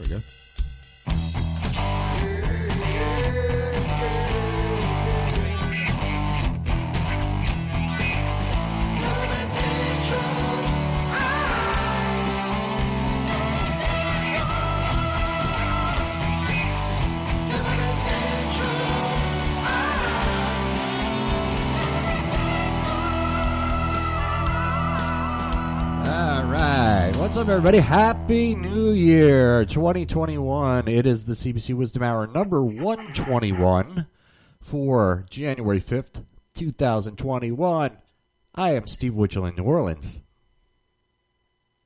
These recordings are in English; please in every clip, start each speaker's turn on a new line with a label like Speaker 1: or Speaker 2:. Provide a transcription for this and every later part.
Speaker 1: There we go. What's up, everybody? Happy New Year 2021. It is the CBC Wizdumb Hour number 121 for January 5th, 2021. I am Steve Witchell in New Orleans.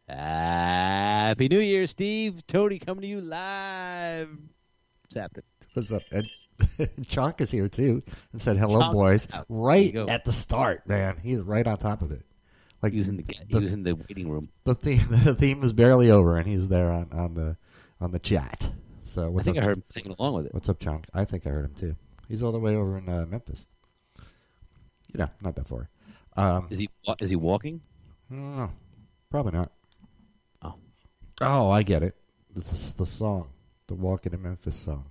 Speaker 2: Happy New Year, Steve. Tony coming to you live. What's happening?
Speaker 1: What's up? And Chonk is here too and said hello,
Speaker 2: Chonk
Speaker 1: boys.
Speaker 2: out.
Speaker 1: Right
Speaker 2: There you go.
Speaker 1: at the start, man. He's right on top of it. Like
Speaker 2: He was in the, he was in the waiting room.
Speaker 1: the theme the theme is barely over and he's there on, on the on the chat. So
Speaker 2: I
Speaker 1: what's
Speaker 2: think
Speaker 1: up?
Speaker 2: I heard him singing along with it.
Speaker 1: What's up, Chunk? I think I heard him too. He's all the way over in uh, Memphis. You know, not that far. Um,
Speaker 2: Is he is he walking?
Speaker 1: I. Probably not.
Speaker 2: Oh.
Speaker 1: Oh, I get it. This is the song, the "Walking in Memphis" song.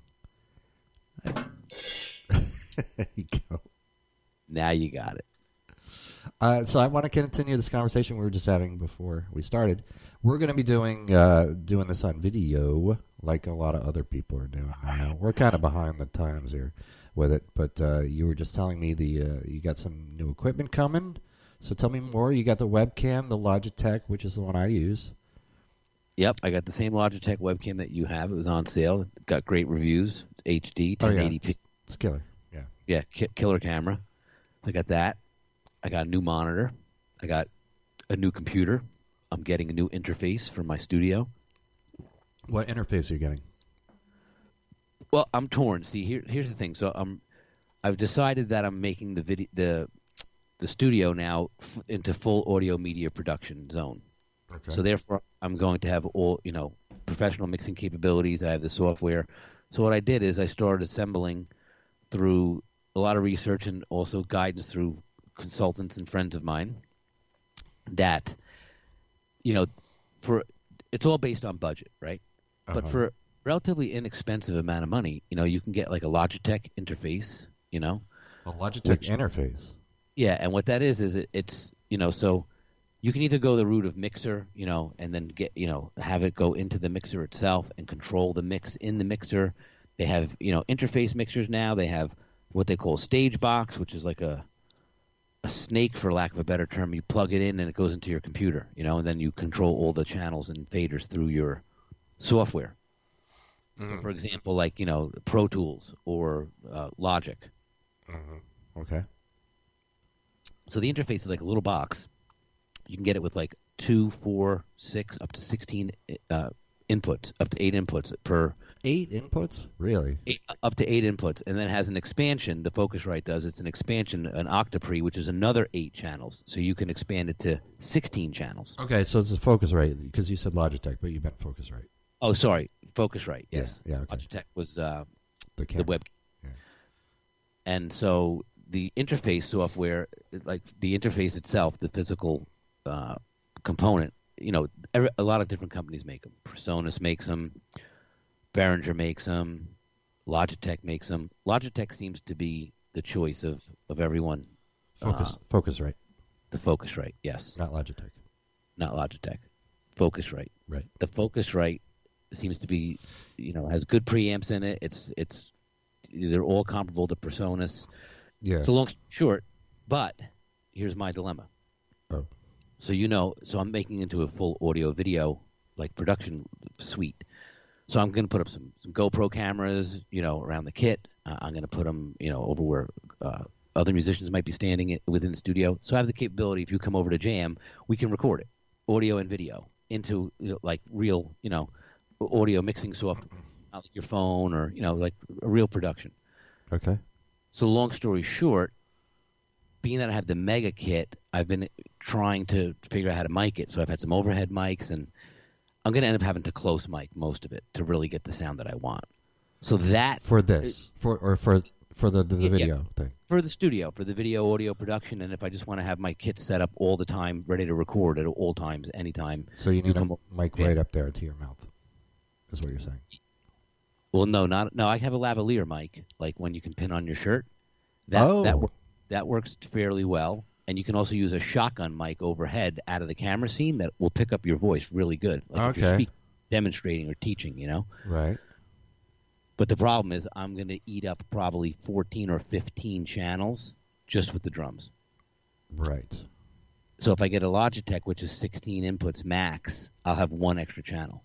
Speaker 1: there you go.
Speaker 2: Now you got it.
Speaker 1: Uh, so I want to continue this conversation we were just having before we started. We're going to be doing uh, doing this on video, like a lot of other people are doing now. We're kind of behind the times here with it, but uh, you were just telling me the uh, you got some new equipment coming. So tell me more. You got the webcam, the Logitech, which is the one I use.
Speaker 2: Yep, I got the same Logitech webcam that you have. It was on sale. It got great reviews. It's HD,
Speaker 1: Oh
Speaker 2: 1080p.
Speaker 1: it's, it's killer. Yeah.
Speaker 2: Yeah, ki- killer camera. I got that. I got a new monitor. I got a new computer. I'm getting a new interface for my studio.
Speaker 1: What interface are you getting?
Speaker 2: Well, I'm torn. See, here, here's the thing. So I'm, I've decided that I'm making the video, the, the studio now f- into full audio media production zone.
Speaker 1: Okay.
Speaker 2: So therefore, I'm going to have all you know professional mixing capabilities. I have the software. So what I did is I started assembling through a lot of research and also guidance through consultants and friends of mine. That you know, for it's all based on budget, right? But
Speaker 1: Uh-huh.
Speaker 2: for a relatively inexpensive amount of money, you know, you can get like a Logitech interface. You know,
Speaker 1: a Logitech
Speaker 2: which-
Speaker 1: interface.
Speaker 2: yeah, and what that is is it, it's you know so you can either go the route of mixer, you know, and then get you know have it go into the mixer itself and control the mix in the mixer. They have you know interface mixers now. They have what they call stage box, which is like a a snake for lack of a better term. You plug it in and it goes into your computer, you know, and then you control all the channels and faders through your software.
Speaker 1: Mm-hmm.
Speaker 2: For example, like you know Pro Tools or uh, Logic.
Speaker 1: Okay.
Speaker 2: So the interface is like a little box. You can get it with like two, four, six, up to sixteen uh, inputs, up to eight inputs per
Speaker 1: Eight inputs? Really?
Speaker 2: eight, up to eight inputs, and then has an expansion. The Focusrite does. It's an expansion, an OctoPre, which is another eight channels. So you can expand it to sixteen channels.
Speaker 1: Okay, so it's a Focusrite because you said Logitech, but you meant Focusrite.
Speaker 2: Oh, sorry, Focusrite.
Speaker 1: Yeah,
Speaker 2: Yes,
Speaker 1: yeah, okay.
Speaker 2: Logitech was uh,
Speaker 1: The
Speaker 2: the web.
Speaker 1: Yeah.
Speaker 2: And so the interface software, like the interface itself, the physical uh, component, you know, every, a lot of different companies make them. Presonus makes them. Behringer makes them. Logitech makes them. Logitech seems to be the choice of, of everyone.
Speaker 1: Focus,
Speaker 2: Uh,
Speaker 1: Focusrite,
Speaker 2: the Focusrite, yes,
Speaker 1: not Logitech.
Speaker 2: not Logitech. Focusrite.
Speaker 1: Right. Right.
Speaker 2: The Focusrite seems to be, you know, has good preamps in it. It's it's they're all comparable to PreSonus.
Speaker 1: Yeah.
Speaker 2: So long short, but here's my dilemma.
Speaker 1: Oh.
Speaker 2: So you know, so I'm making into a full audio video like production suite. So I'm going to put up some, some GoPro cameras, you know, around the kit. Uh, I'm going to put them, you know, over where uh, other musicians might be standing within the studio. So I have the capability. If you come over to jam, we can record it, audio and video. into you know, like real, you know, audio mixing software, not like your phone or you know, like a real production.
Speaker 1: Okay.
Speaker 2: So long story short, being that I have the mega kit, I've been trying to figure out how to mic it. So I've had some overhead mics, and I'm going to end up having to close mic most of it to really get the sound that I want. So that
Speaker 1: For this, for or for for the the, the
Speaker 2: Yeah, yeah.
Speaker 1: video thing.
Speaker 2: for the studio, for the video audio production, and if I just want to have my kit set up all the time, ready to record at all times, anytime.
Speaker 1: So you need
Speaker 2: come
Speaker 1: a mic
Speaker 2: yeah.
Speaker 1: right up there to your mouth. Is what you're saying.
Speaker 2: Well, no, not no. I have a lavalier mic, like one you can pin on your shirt. That
Speaker 1: Oh.
Speaker 2: that that works fairly well, and you can also use a shotgun mic overhead out of the camera scene that will pick up your voice really good, like if you're
Speaker 1: Okay.
Speaker 2: speaking, demonstrating or teaching, you know.
Speaker 1: Right.
Speaker 2: But the problem is, I'm going to eat up probably 14 or 15 channels just with the drums.
Speaker 1: Right.
Speaker 2: So if I get a Logitech, which is 16 inputs max, I'll have one extra channel.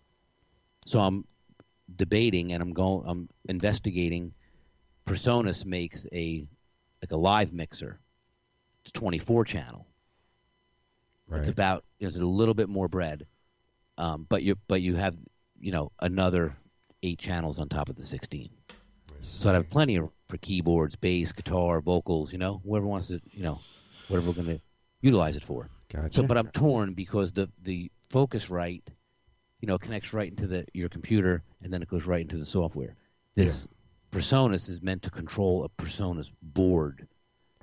Speaker 2: So I'm debating and I'm going, I'm investigating. Presonus makes a like a live mixer. It's 24 channel.
Speaker 1: Right.
Speaker 2: It's about you know, it's a little bit more bread, um, but you but you have you know another eight channels on top of the 16. So I have plenty of, for keyboards, bass, guitar, vocals. You know, whoever wants to, you know, whatever we're going to utilize it for.
Speaker 1: Gotcha.
Speaker 2: So, but I'm torn because the the Focusrite, you know, connects right into the your computer and then it goes right into the software. This Presonus is meant to control a Presonus board,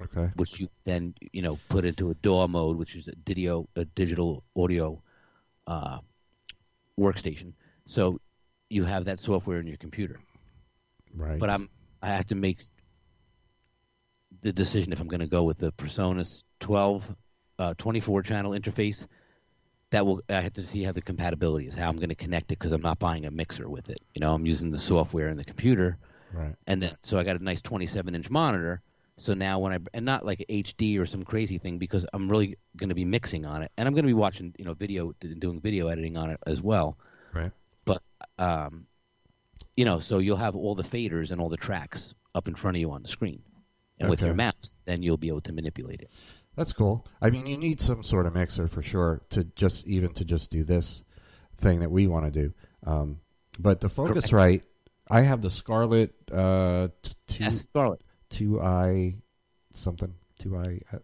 Speaker 1: okay.
Speaker 2: which you then you know put into a DAW mode, which is a digital a digital audio uh, workstation. So you have that software in your computer
Speaker 1: Right.
Speaker 2: but I'm I have to make the decision if I'm going to go with the Presonus 12, uh, 24 channel interface. That will I have to see how the compatibility is, how I'm going to connect it because I'm not buying a mixer with it. You know, I'm using the software in the computer,
Speaker 1: right.
Speaker 2: and then so I got a nice 27 inch monitor. So now when I and not like HD or some crazy thing because I'm really going to be mixing on it, and I'm going to be watching you know video doing video editing on it as well
Speaker 1: Right.
Speaker 2: but um, you know, so you'll have all the faders and all the tracks up in front of you on the screen, and with your mouse, then you'll be able to manipulate it.
Speaker 1: That's cool. I mean, you need some sort of mixer for sure to just even to just do this thing that we want to do. Um, but the Focusrite, I have the Scarlett uh, t- two
Speaker 2: Yes, Scarlett.
Speaker 1: Two i something two i uh,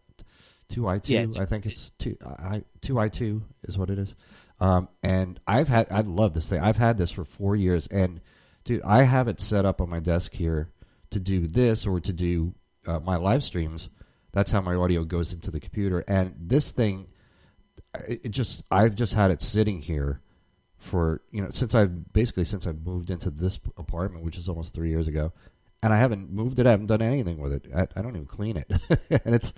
Speaker 1: two i two. I think it's two i two i two is what it is. Um, and I've had I love this thing. I've had this for four years, and dude, I have it set up on my desk here to do this or to do uh, my live streams. That's how my audio goes into the computer. And this thing, it it just I've just had it sitting here for you know since I've basically since I've moved into this apartment, which is almost three years ago, and I haven't moved it. I haven't done anything with it. I, I don't even clean it, and it's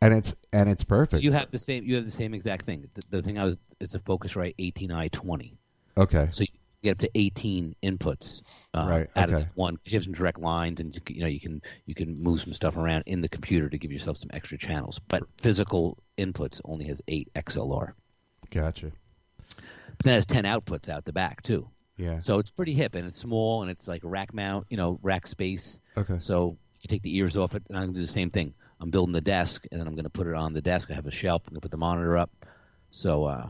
Speaker 1: and it's and it's perfect.
Speaker 2: You have the same. You have the same exact thing. The, the thing I was it's a Focusrite 18i20,
Speaker 1: okay,
Speaker 2: so you get up to 18 inputs uh,
Speaker 1: Right,
Speaker 2: out of
Speaker 1: okay.
Speaker 2: this one. You have some direct lines, and you, you know you can you can move some stuff around in the computer to give yourself some extra channels. But physical inputs only has eight XLR.
Speaker 1: gotcha.
Speaker 2: But then it has 10 outputs out the back too.
Speaker 1: Yeah.
Speaker 2: So it's pretty hip and it's small and it's like rack mount, you know, rack space.
Speaker 1: Okay.
Speaker 2: So you can take the ears off it, and I'm going to do the same thing. I'm building the desk, and then I'm going to put it on the desk. I have a shelf. I'm going to put the monitor up. So, uh,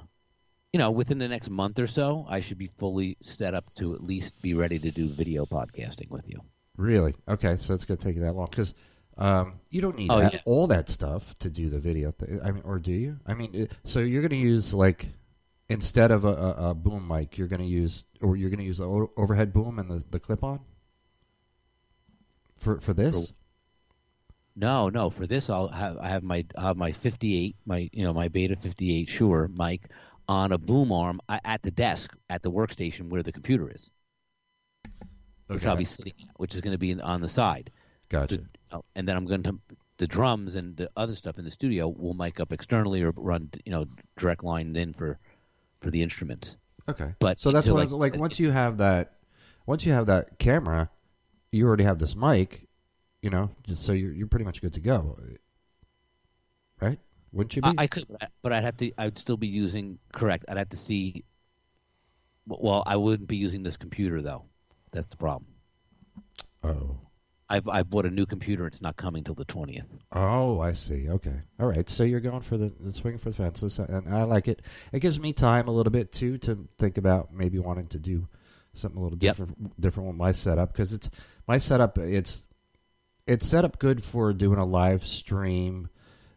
Speaker 2: you know, within the next month or so, I should be fully set up to at least be ready to do video podcasting with you.
Speaker 1: Really? Okay, so it's going to take you that long because um, you don't need
Speaker 2: Oh,
Speaker 1: that-
Speaker 2: yeah.
Speaker 1: all that stuff to do the video. Th- I mean, or do you? I mean, so you're going to use like instead of a, a, a boom mic, you're going to use or you're going to use the o- overhead boom and the, the clip on for for this.
Speaker 2: No, no. For this, I'll have I have my I have my 58, my you know my Beta 58 Shure mic on a boom arm at the desk at the workstation where the computer is, which I'll be sitting at, which is going to be in, on the side.
Speaker 1: Gotcha.
Speaker 2: The- oh, and then I'm going to the drums and the other stuff in the studio will mic up externally or run you know direct line in for for the instrument.
Speaker 1: Okay.
Speaker 2: But
Speaker 1: so that's what
Speaker 2: like-
Speaker 1: like, like once you have that once you have that camera, you already have this mic, you know, so you're you're pretty much good to go. Right? Wouldn't you be?
Speaker 2: I, I could, but I'd have to. I would still be using correct. I'd have to see. Well, I wouldn't be using this computer though. That's the problem.
Speaker 1: oh.
Speaker 2: I've I bought a new computer. It's not coming till the twentieth.
Speaker 1: Oh, I see. Okay, all right. So you're going for the, the swing for the fences, and I like it. It gives me time a little bit too to think about maybe wanting to do something a little
Speaker 2: Yep.
Speaker 1: different, different with my setup because it's my setup. It's it's set up good for doing a live stream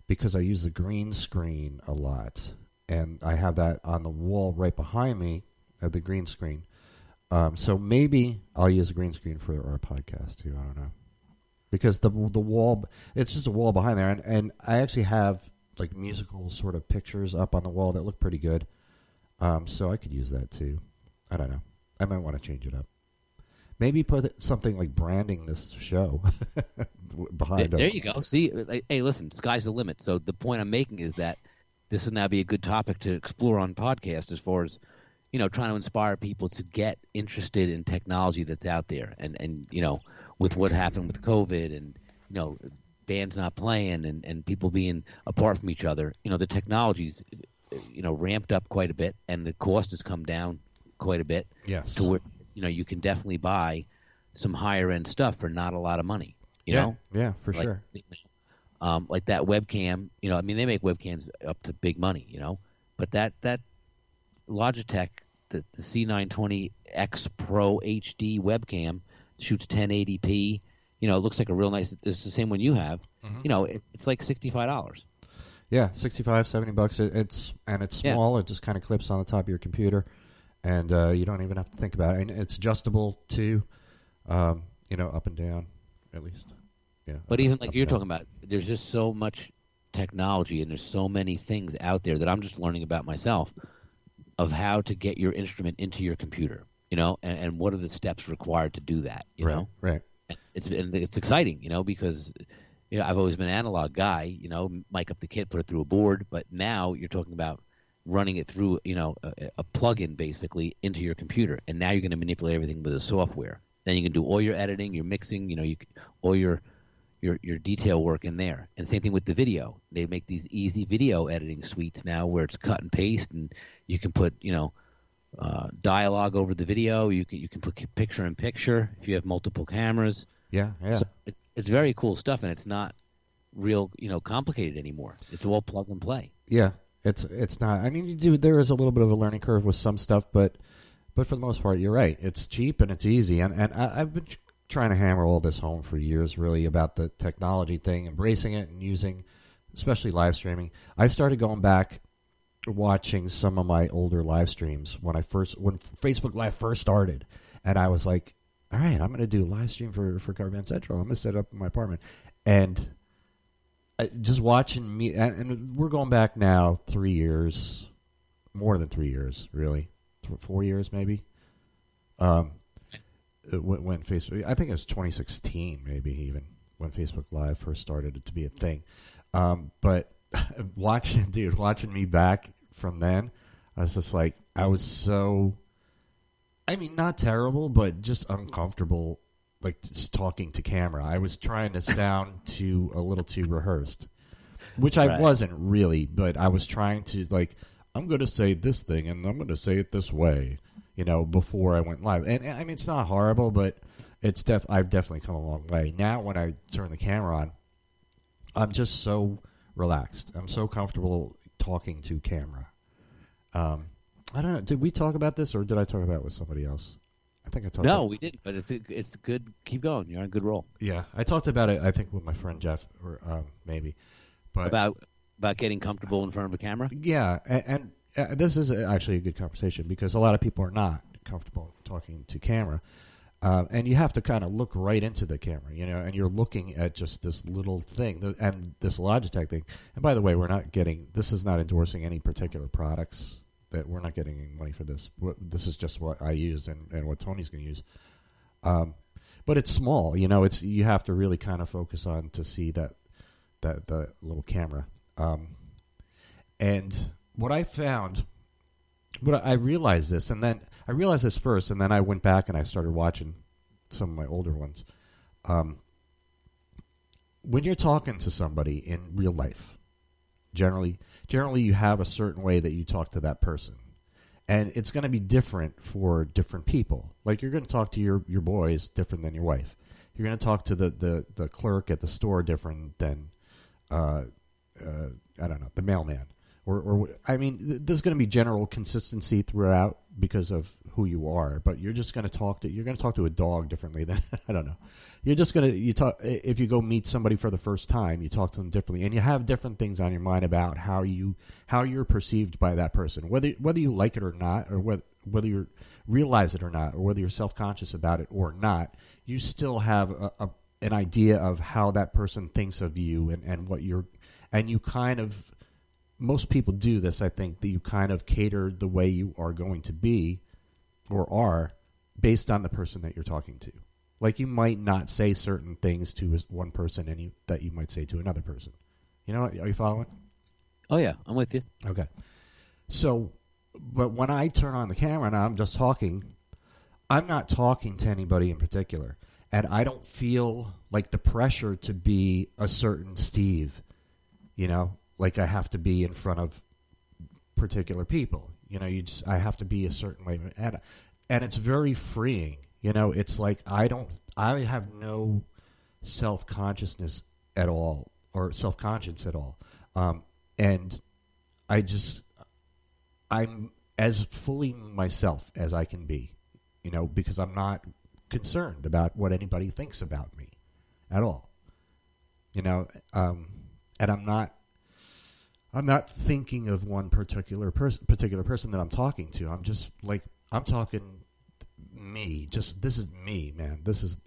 Speaker 1: because I use the green screen a lot, and I have that on the wall right behind me of the green screen. Um, so maybe I'll use a green screen for our podcast too. I don't know because the the wall it's just a wall behind there, and, and I actually have like musical sort of pictures up on the wall that look pretty good. Um, so I could use that too. I don't know. I might want to change it up. Maybe put something like branding this show behind
Speaker 2: There, there you go. See, hey, listen, sky's the limit. So the point I'm making is that this will now be a good topic to explore on podcast as far as you know trying to inspire people to get interested in technology that's out there and and you know with what happened with covid and you know bands not playing and and people being apart from each other you know the technology's you know ramped up quite a bit and the cost has come down quite a bit
Speaker 1: Yes.
Speaker 2: to where you know you can definitely buy some higher end stuff for not a lot of money you
Speaker 1: yeah,
Speaker 2: know
Speaker 1: yeah, for
Speaker 2: like,
Speaker 1: sure.
Speaker 2: Um, like that webcam, you know, I mean, they make webcams up to big money, you know, but that that Logitech, the, the C920X Pro HD webcam shoots 1080p. You know, it looks like a real nice. It's the same one you have.
Speaker 1: Mm-hmm.
Speaker 2: You know, it, it's like sixty five dollars.
Speaker 1: Yeah, 65, 70 bucks. It, it's and it's
Speaker 2: Yeah.
Speaker 1: small. It just kind of clips on the top of your computer, and uh, you don't even have to think about it. And it's adjustable too, um, you know, up and down, at least. Yeah.
Speaker 2: But
Speaker 1: up-
Speaker 2: even like you're
Speaker 1: down.
Speaker 2: talking about, there's just so much technology and there's so many things out there that I'm just learning about myself of how to get your instrument into your computer, you know, and, and what are the steps required to do that, you
Speaker 1: right,
Speaker 2: know.
Speaker 1: right.
Speaker 2: It's and it's exciting, you know, because you know I've always been an analog guy, you know, mic up the kit, put it through a board, but now you're talking about running it through, you know, a, a plug-in basically into your computer, and now you're going to manipulate everything with the software. Then you can do all your editing, your mixing, you know, you all your your your detail work in there. And same thing with the video. They make these easy video editing suites now where it's cut and paste, and you can put, you know, uh, dialogue over the video. You can you can put picture in picture if you have multiple cameras.
Speaker 1: Yeah, yeah.
Speaker 2: So it's, it's very cool stuff, and it's not real, you know, complicated anymore. It's all plug and play.
Speaker 1: Yeah, it's it's not. I mean, you do. There is a little bit of a learning curve with some stuff, but but for the most part, you're right. It's cheap and it's easy. And and I, I've been trying to hammer all this home for years, really, about the technology thing, embracing it and using, especially live streaming. I started going back watching some of my older live streams when I first when Facebook Live first started, and I was like, all right, I'm going to do a live stream for for Band Central. I'm going to set up in my apartment, and just watching me, and, and we're going back now three years, more than three years, really, four years maybe. Um, when, when Facebook, I think it was 2016, maybe even when Facebook Live first started to be a thing. Um, but watching, dude, watching me back from then, I was just like, I was so, I mean, not terrible, but just uncomfortable, like just talking to camera. I was trying to sound too a little too rehearsed, which I
Speaker 2: Right.
Speaker 1: wasn't really, but I was trying to like, I'm going to say this thing and I'm going to say it this way, you know, before I went live. And, and, I mean, it's not horrible, but it's def. I've definitely come a long way now. When I turn the camera on, I'm just so relaxed. I'm so comfortable talking to camera. Um, I don't know. Did we talk about this, or did I talk about it with somebody else? I think I talked.
Speaker 2: No,
Speaker 1: about-
Speaker 2: we didn't, but it's a, it's good. Keep going. You're on a good roll.
Speaker 1: yeah, I talked about it. I think with my friend Jeff, or um, maybe, but
Speaker 2: About about getting comfortable in front of a camera.
Speaker 1: yeah, and, and uh, this is actually a good conversation because a lot of people are not comfortable talking to camera, um, and you have to kind of look right into the camera, you know, and you're looking at just this little thing and this Logitech thing. And by the way, we're not getting this is not endorsing any particular products. That we're not getting any money for this. This is just what I used and, and what Tony's going to use. Um, but it's small, you know. It's you have to really kind of focus on to see that that the little camera. Um, and what I found, what I realized this, and then I realized this first, and then I went back and I started watching some of my older ones. Um, when you're talking to somebody in real life, generally, generally you have a certain way that you talk to that person, and it's going to be different for different people. Like you're going to talk to your your boys different than your wife. you're going to talk to the, the, the clerk at the store different than uh, uh, I don't know the mailman or, or I mean there's going to be general consistency throughout because of who you are, but you're just going to talk to you're going to talk to a dog differently than I don't know. You're just going to you talk if you go meet somebody for the first time, you talk to them differently, and you have different things on your mind about how you how you're perceived by that person, whether whether you like it or not, or whether whether you realize it or not, or whether you're self conscious about it or not. You still have a, a, an idea of how that person thinks of you and, and what you're, and you kind of most people do this. I think that you kind of cater the way you are going to be or are based on the person that you're talking to. Like you might not say certain things to one person and you, that you might say to another person. You know, what are you following?
Speaker 2: Oh yeah, I'm with you.
Speaker 1: Okay. So, but when I turn on the camera and I'm just talking, I'm not talking to anybody in particular, and I don't feel like the pressure to be a certain Steve. You know, like I have to be in front of particular people. You know, you just I have to be a certain way, and and it's very freeing. You know, it's like I don't I have no self consciousness at all or self conscious at all, um, and I just I'm as fully myself as I can be. You know, because I'm not concerned about what anybody thinks about me at all. You know, um, and I'm not I'm not thinking of one particular person, particular person that I'm talking to. I'm just like I'm talking me. Just this is me, man. This is,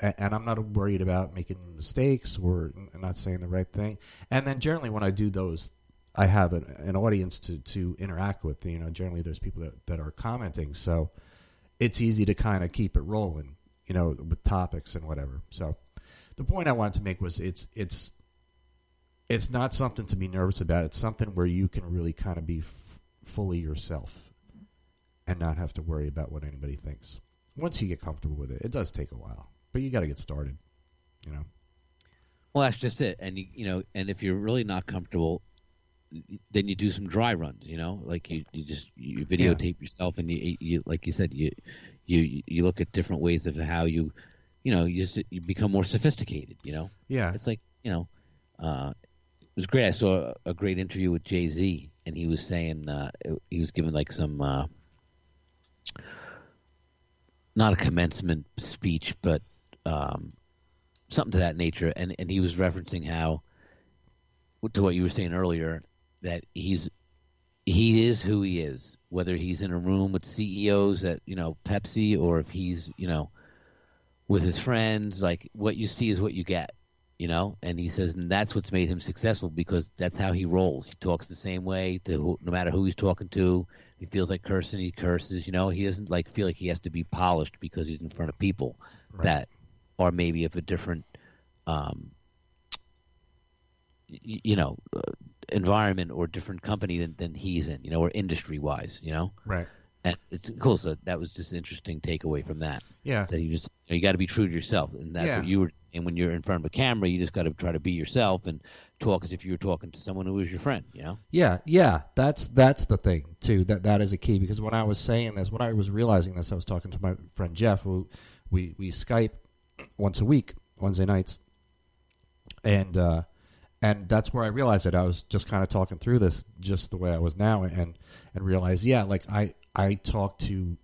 Speaker 1: and I'm not worried about making mistakes or not saying the right thing. And then generally, when I do those, I have an, an audience to to interact with. You know, generally there's people that that are commenting, so it's easy to kind of keep it rolling. You know, with topics and whatever. So the point I wanted to make was it's it's it's not something to be nervous about. It's something where you can really kind of be f- fully yourself and not have to worry about what anybody thinks. Once you get comfortable with it, it does take a while, but you got to get started. You know.
Speaker 2: Well, that's just it, and you, you know, and if you're really not comfortable, then you do some dry runs. You know, like you, you just you videotape yeah. yourself, and you, you like you said, you you you look at different ways of how you, you know, you just you become more sophisticated. You know.
Speaker 1: Yeah.
Speaker 2: It's like you know, uh, was great. I saw a great interview with Jay Z, and he was saying uh, he was giving like some uh, not a commencement speech, but um, something to that nature, and and he was referencing how to what you were saying earlier that he's he is who he is, whether he's in a room with CEOs at you know Pepsi or if he's you know with his friends. Like what you see is what you get you know and he says and that's what's made him successful because that's how he rolls he talks the same way to who, no matter who he's talking to he feels like cursing he curses you know he doesn't like feel like he has to be polished because he's in front of people right. that are maybe of a different um you, you know uh, environment or different company than, than he's in you know or industry wise you know
Speaker 1: right
Speaker 2: and it's cool. So that was just an interesting takeaway from that.
Speaker 1: Yeah,
Speaker 2: that you just you, know, you got to be true to yourself, and that's yeah. what you were. And when you're in front of a camera, you just got to try to be yourself and talk as if you were talking to someone who was your friend. You know?
Speaker 1: Yeah, yeah. That's that's the thing too. That that is a key because when I was saying this, when I was realizing this, I was talking to my friend Jeff, who we we Skype once a week, Wednesday nights, and uh, and that's where I realized that I was just kind of talking through this just the way I was now, and and realized, yeah, like I I talk to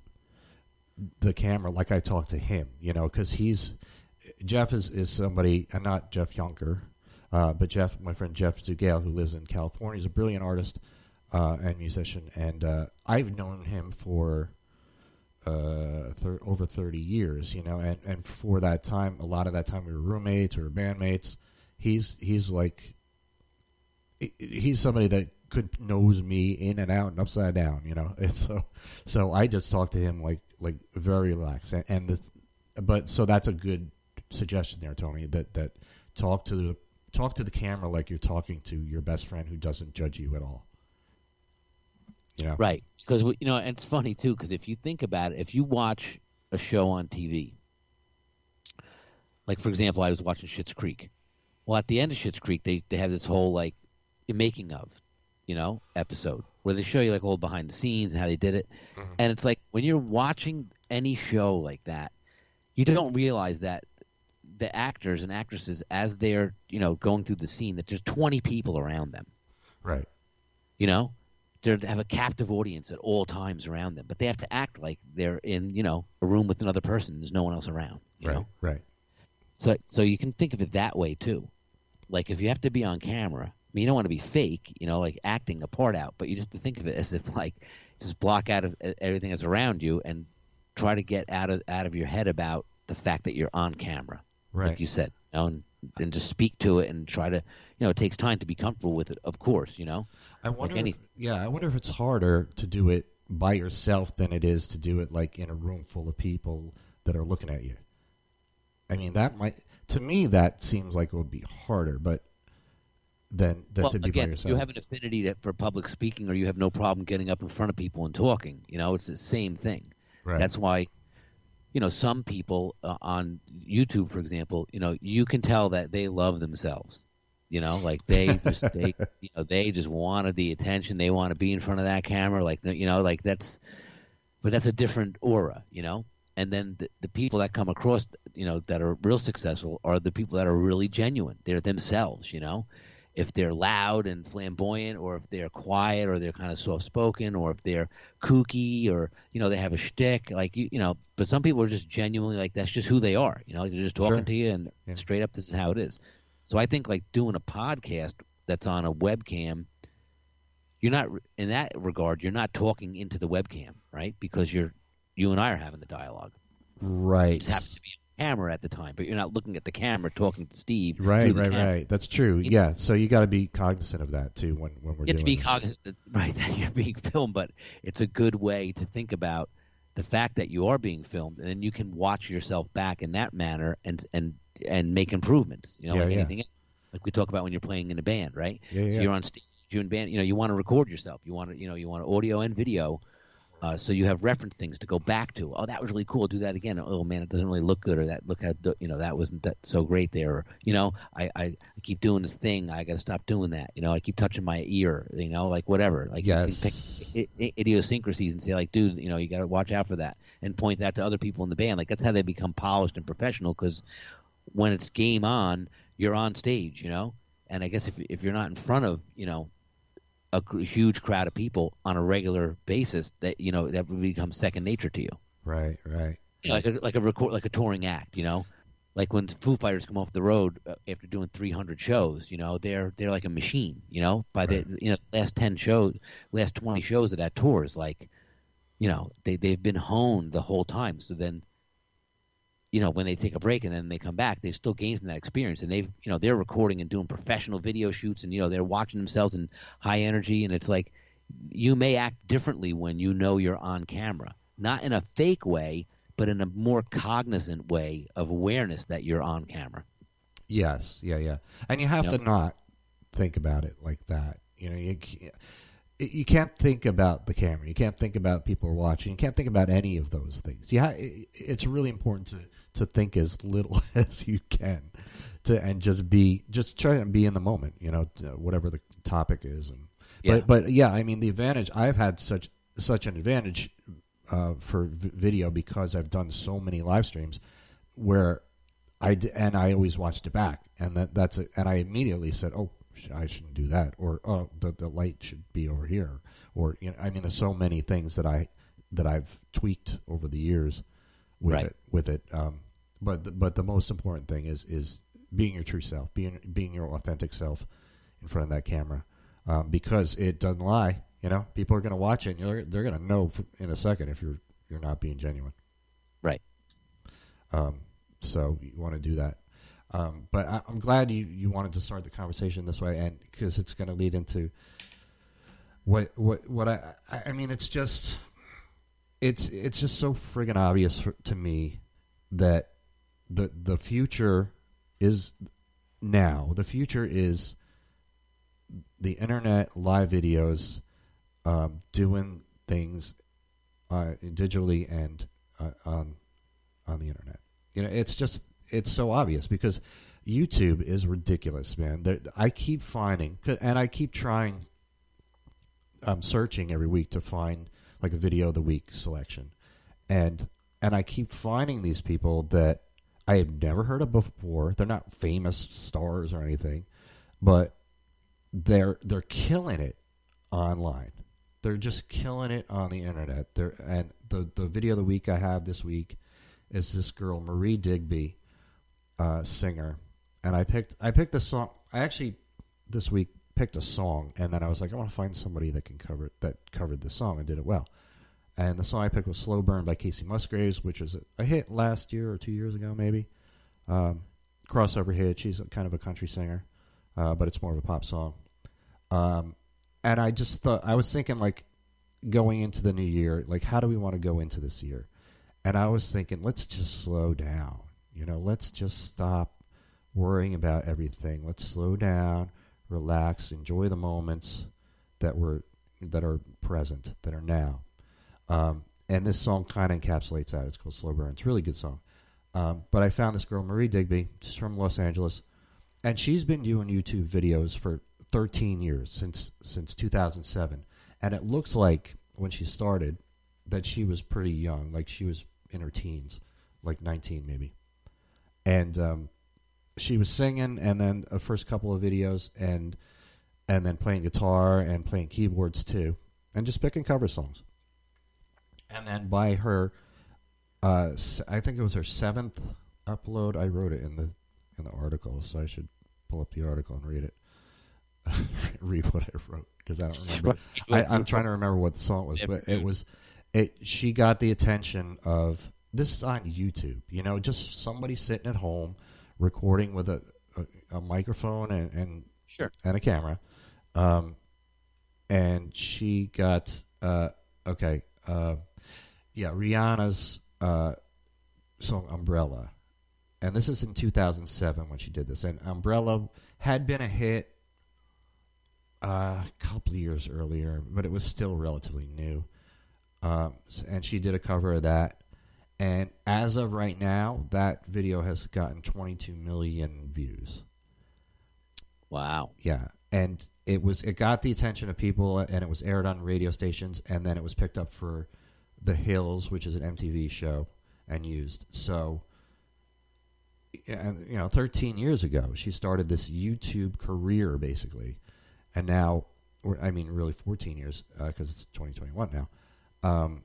Speaker 1: the camera like I talk to him, you know, because he's Jeff is, is somebody, and not Jeff Yunker, uh, but Jeff, my friend Jeff Zugale, who lives in California, is a brilliant artist uh, and musician, and uh, I've known him for uh, thir- over thirty years, you know, and, and for that time, a lot of that time we were roommates or bandmates. He's he's like he's somebody that could knows me in and out and upside down, you know. And so, so I just talk to him like like very relaxed, and, and the, but so that's a good suggestion there, Tony. That that talk to the talk to the camera like you're talking to your best friend who doesn't judge you at all. You know,
Speaker 2: right? Because you know, and it's funny too. Because if you think about it, if you watch a show on TV, like for example, I was watching Schitt's Creek. Well, at the end of Schitt's Creek, they they have this whole like making of you know, episode where they show you like all behind the scenes and how they did it. Mm-hmm. And it's like when you're watching any show like that, you don't realize that the actors and actresses as they're you know going through the scene that there's 20 people around them.
Speaker 1: Right.
Speaker 2: You know, they have a captive audience at all times around them, but they have to act like they're in you know a room with another person. There's no one else around. You
Speaker 1: right.
Speaker 2: know,
Speaker 1: Right.
Speaker 2: so so you can think of it that way too. Like if you have to be on camera, I mean, you don't want to be fake, you know, like acting a part out, but you just think of it as if like just block out of everything that's around you and try to get out of out of your head about the fact that you're on camera,
Speaker 1: Right.
Speaker 2: like you said, you know, and, and just speak to it and try to, you know, it takes time to be comfortable with it, of course, you know.
Speaker 1: I wonder. if, yeah, I wonder if it's harder to do it by yourself than it is to do it like in a room full of people that are looking at you. I mean, that might to me that seems like it would be harder, but than than
Speaker 2: well,
Speaker 1: to be
Speaker 2: again,
Speaker 1: by yourself.
Speaker 2: you have an affinity that, for public speaking, or you have no problem getting up in front of people and talking. You know, it's the same thing.
Speaker 1: right.
Speaker 2: That's why, you know, some people uh, on YouTube, for example, you know, you can tell that they love themselves. You know, like they just they you know they just wanted the attention. They want to be in front of that camera. Like you know, like that's, but that's a different aura. You know, and then the, the people that come across, you know, that are real successful are the people that are really genuine. They're themselves. You know, if they're loud and flamboyant, or if they're quiet, or they're kind of soft spoken, or if they're kooky, or you know they have a shtick, like you, you know. But some people are just genuinely like that's just who they are. You know, like they're just talking
Speaker 1: Sure.
Speaker 2: to you and
Speaker 1: Yeah.
Speaker 2: straight up, this is how it is. So I think like doing a podcast that's on a webcam, you're not in that regard. You're not talking into the webcam, right? Because you're you and I are having the dialogue.
Speaker 1: right.
Speaker 2: It just happens to be camera at the time, but you're not looking at the camera talking to Steve.
Speaker 1: Right, right,
Speaker 2: camera.
Speaker 1: right. That's true.
Speaker 2: You-
Speaker 1: Yeah. So you got to be cognizant of that too when when we're
Speaker 2: you have to
Speaker 1: doing
Speaker 2: be
Speaker 1: this.
Speaker 2: cognizant, right, that you're being filmed, but it's a good way to think about the fact that you are being filmed, and then you can watch yourself back in that manner and and and make improvements. You know,
Speaker 1: Yeah,
Speaker 2: like
Speaker 1: yeah.
Speaker 2: anything else. Like we talk about when you're playing in a band, right?
Speaker 1: Yeah, yeah.
Speaker 2: So you're on stage, you're in band. You know, you want to record yourself. You want to, you know, you want audio and video. Uh, so you have reference things to go back to. Oh, that was really cool. Do that again. Oh man, it doesn't really look good. Or that look how you know that wasn't that so great there. Or you know, I, I, I keep doing this thing. I got to stop doing that. You know, I keep touching my ear. You know, like whatever. Like
Speaker 1: Yes.
Speaker 2: pick i- i- idiosyncrasies and say like, dude, you know, you got to watch out for that, and point that to other people in the band. Like that's how they become polished and professional. Because when it's game on, you're on stage. You know, and I guess if if you're not in front of you know a huge crowd of people on a regular basis, that you know that would become second nature to you.
Speaker 1: Right, right.
Speaker 2: You know, like a like a record like a touring act. You know, like when Foo Fighters come off the road uh, after doing 300 shows. You know, they're they're like a machine. You know, by the you know last 10 shows, last 20 shows of that tour is like, you know, they they've been honed the whole time. So then. You know, when they take a break and then they come back, they still gain from that experience, and they've, you know, they're recording and doing professional video shoots, and you know, they're watching themselves in high energy, and it's like, you may act differently when you know you're on camera. Not in a fake way, but in a more cognizant way of awareness that you're on camera.
Speaker 1: Yes, yeah, yeah. And you have
Speaker 2: Yep.
Speaker 1: to not think about it like that. You know, you you can't think about the camera. You can't think about people watching. You can't think about any of those things. Yeah, it's really important to to think as little as you can, to and just be just try and be in the moment. You know, whatever the topic is, and
Speaker 2: Yeah.
Speaker 1: but but yeah, I mean the advantage I've had such such an advantage uh, for v- video because I've done so many live streams where I d- and I always watched it back, and that that's a, and I immediately said, "Oh, I shouldn't do that," or "Oh, the the light should be over here," or you know, I mean, there's so many things that I that I've tweaked over the years with
Speaker 2: Right.
Speaker 1: it with it. Um, but the, but the most important thing is is being your true self, being being your authentic self in front of that camera, um, because it doesn't lie. You know, people are going to watch it, and you're, they're going to know in a second if you're you're not being genuine.
Speaker 2: Right.
Speaker 1: Um, so you want to do that. Um, but I, I'm glad you, you wanted to start the conversation this way, and because it's going to lead into what what what I I I mean, it's just it's it's just so friggin' obvious for, to me that the the future is now. The future is the internet, live videos, um, doing things uh, digitally and uh, on on the internet. You know, it's just it's so obvious because YouTube is ridiculous, man. There, I keep finding, and I keep trying. I'm searching every week to find like a video of the week selection, and and I keep finding these people that I had never heard of before. They're not famous stars or anything, but they're they're killing it online. They're just killing it on the internet. They're, and the the video of the week I have this week is this girl Marie Digby, uh, singer, and I picked I picked the song. I actually this week picked a song, and then I was like, I want to find somebody that can cover that covered the song and did it well. And the song I picked was "Slow Burn" by Kacey Musgraves, which was a hit last year or two years ago, maybe. Um, crossover hit. She's kind of a country singer, uh, but it's more of a pop song. Um, and I just thought I was thinking like going into the new year, like how do we want to go into this year? And I was thinking, let's just slow down. You know, let's just stop worrying about everything. Let's slow down, relax, enjoy the moments that were that are present, that are now. Um, and this song kind of encapsulates that. It's called Slow Burn. It's a really good song. Um, but I found this girl, Marie Digby. She's from Los Angeles. And she's been doing YouTube videos for 13 years, since, since 2007. And it looks like when she started that she was pretty young. Like she was in her teens, like 19 maybe. And um, she was singing, and then a first couple of videos, and and then playing guitar and playing keyboards too, and just picking cover songs and then by her, uh, I think it was her seventh upload. I wrote it in the in the article, so I should pull up the article and read it. read what I wrote because I don't remember. I, am trying to remember what the song was, but it was it. She got the attention of this is on YouTube. You know, just somebody sitting at home recording with a a, a microphone and, and
Speaker 2: sure
Speaker 1: and a camera. Um, and she got uh, okay. Uh, yeah, Rihanna's uh, song Umbrella. And this is in 2007 when she did this. And Umbrella had been a hit uh, a couple of years earlier, but it was still relatively new. Um, and she did a cover of that. And as of right now, that video has gotten 22 million views.
Speaker 2: Wow.
Speaker 1: Yeah. And it was it got the attention of people and it was aired on radio stations and then it was picked up for the Hills, which is an MTV show, and used. So, and you know, 13 years ago, she started this YouTube career basically, and now, I mean, really 14 years because uh, it's 2021 now. Um,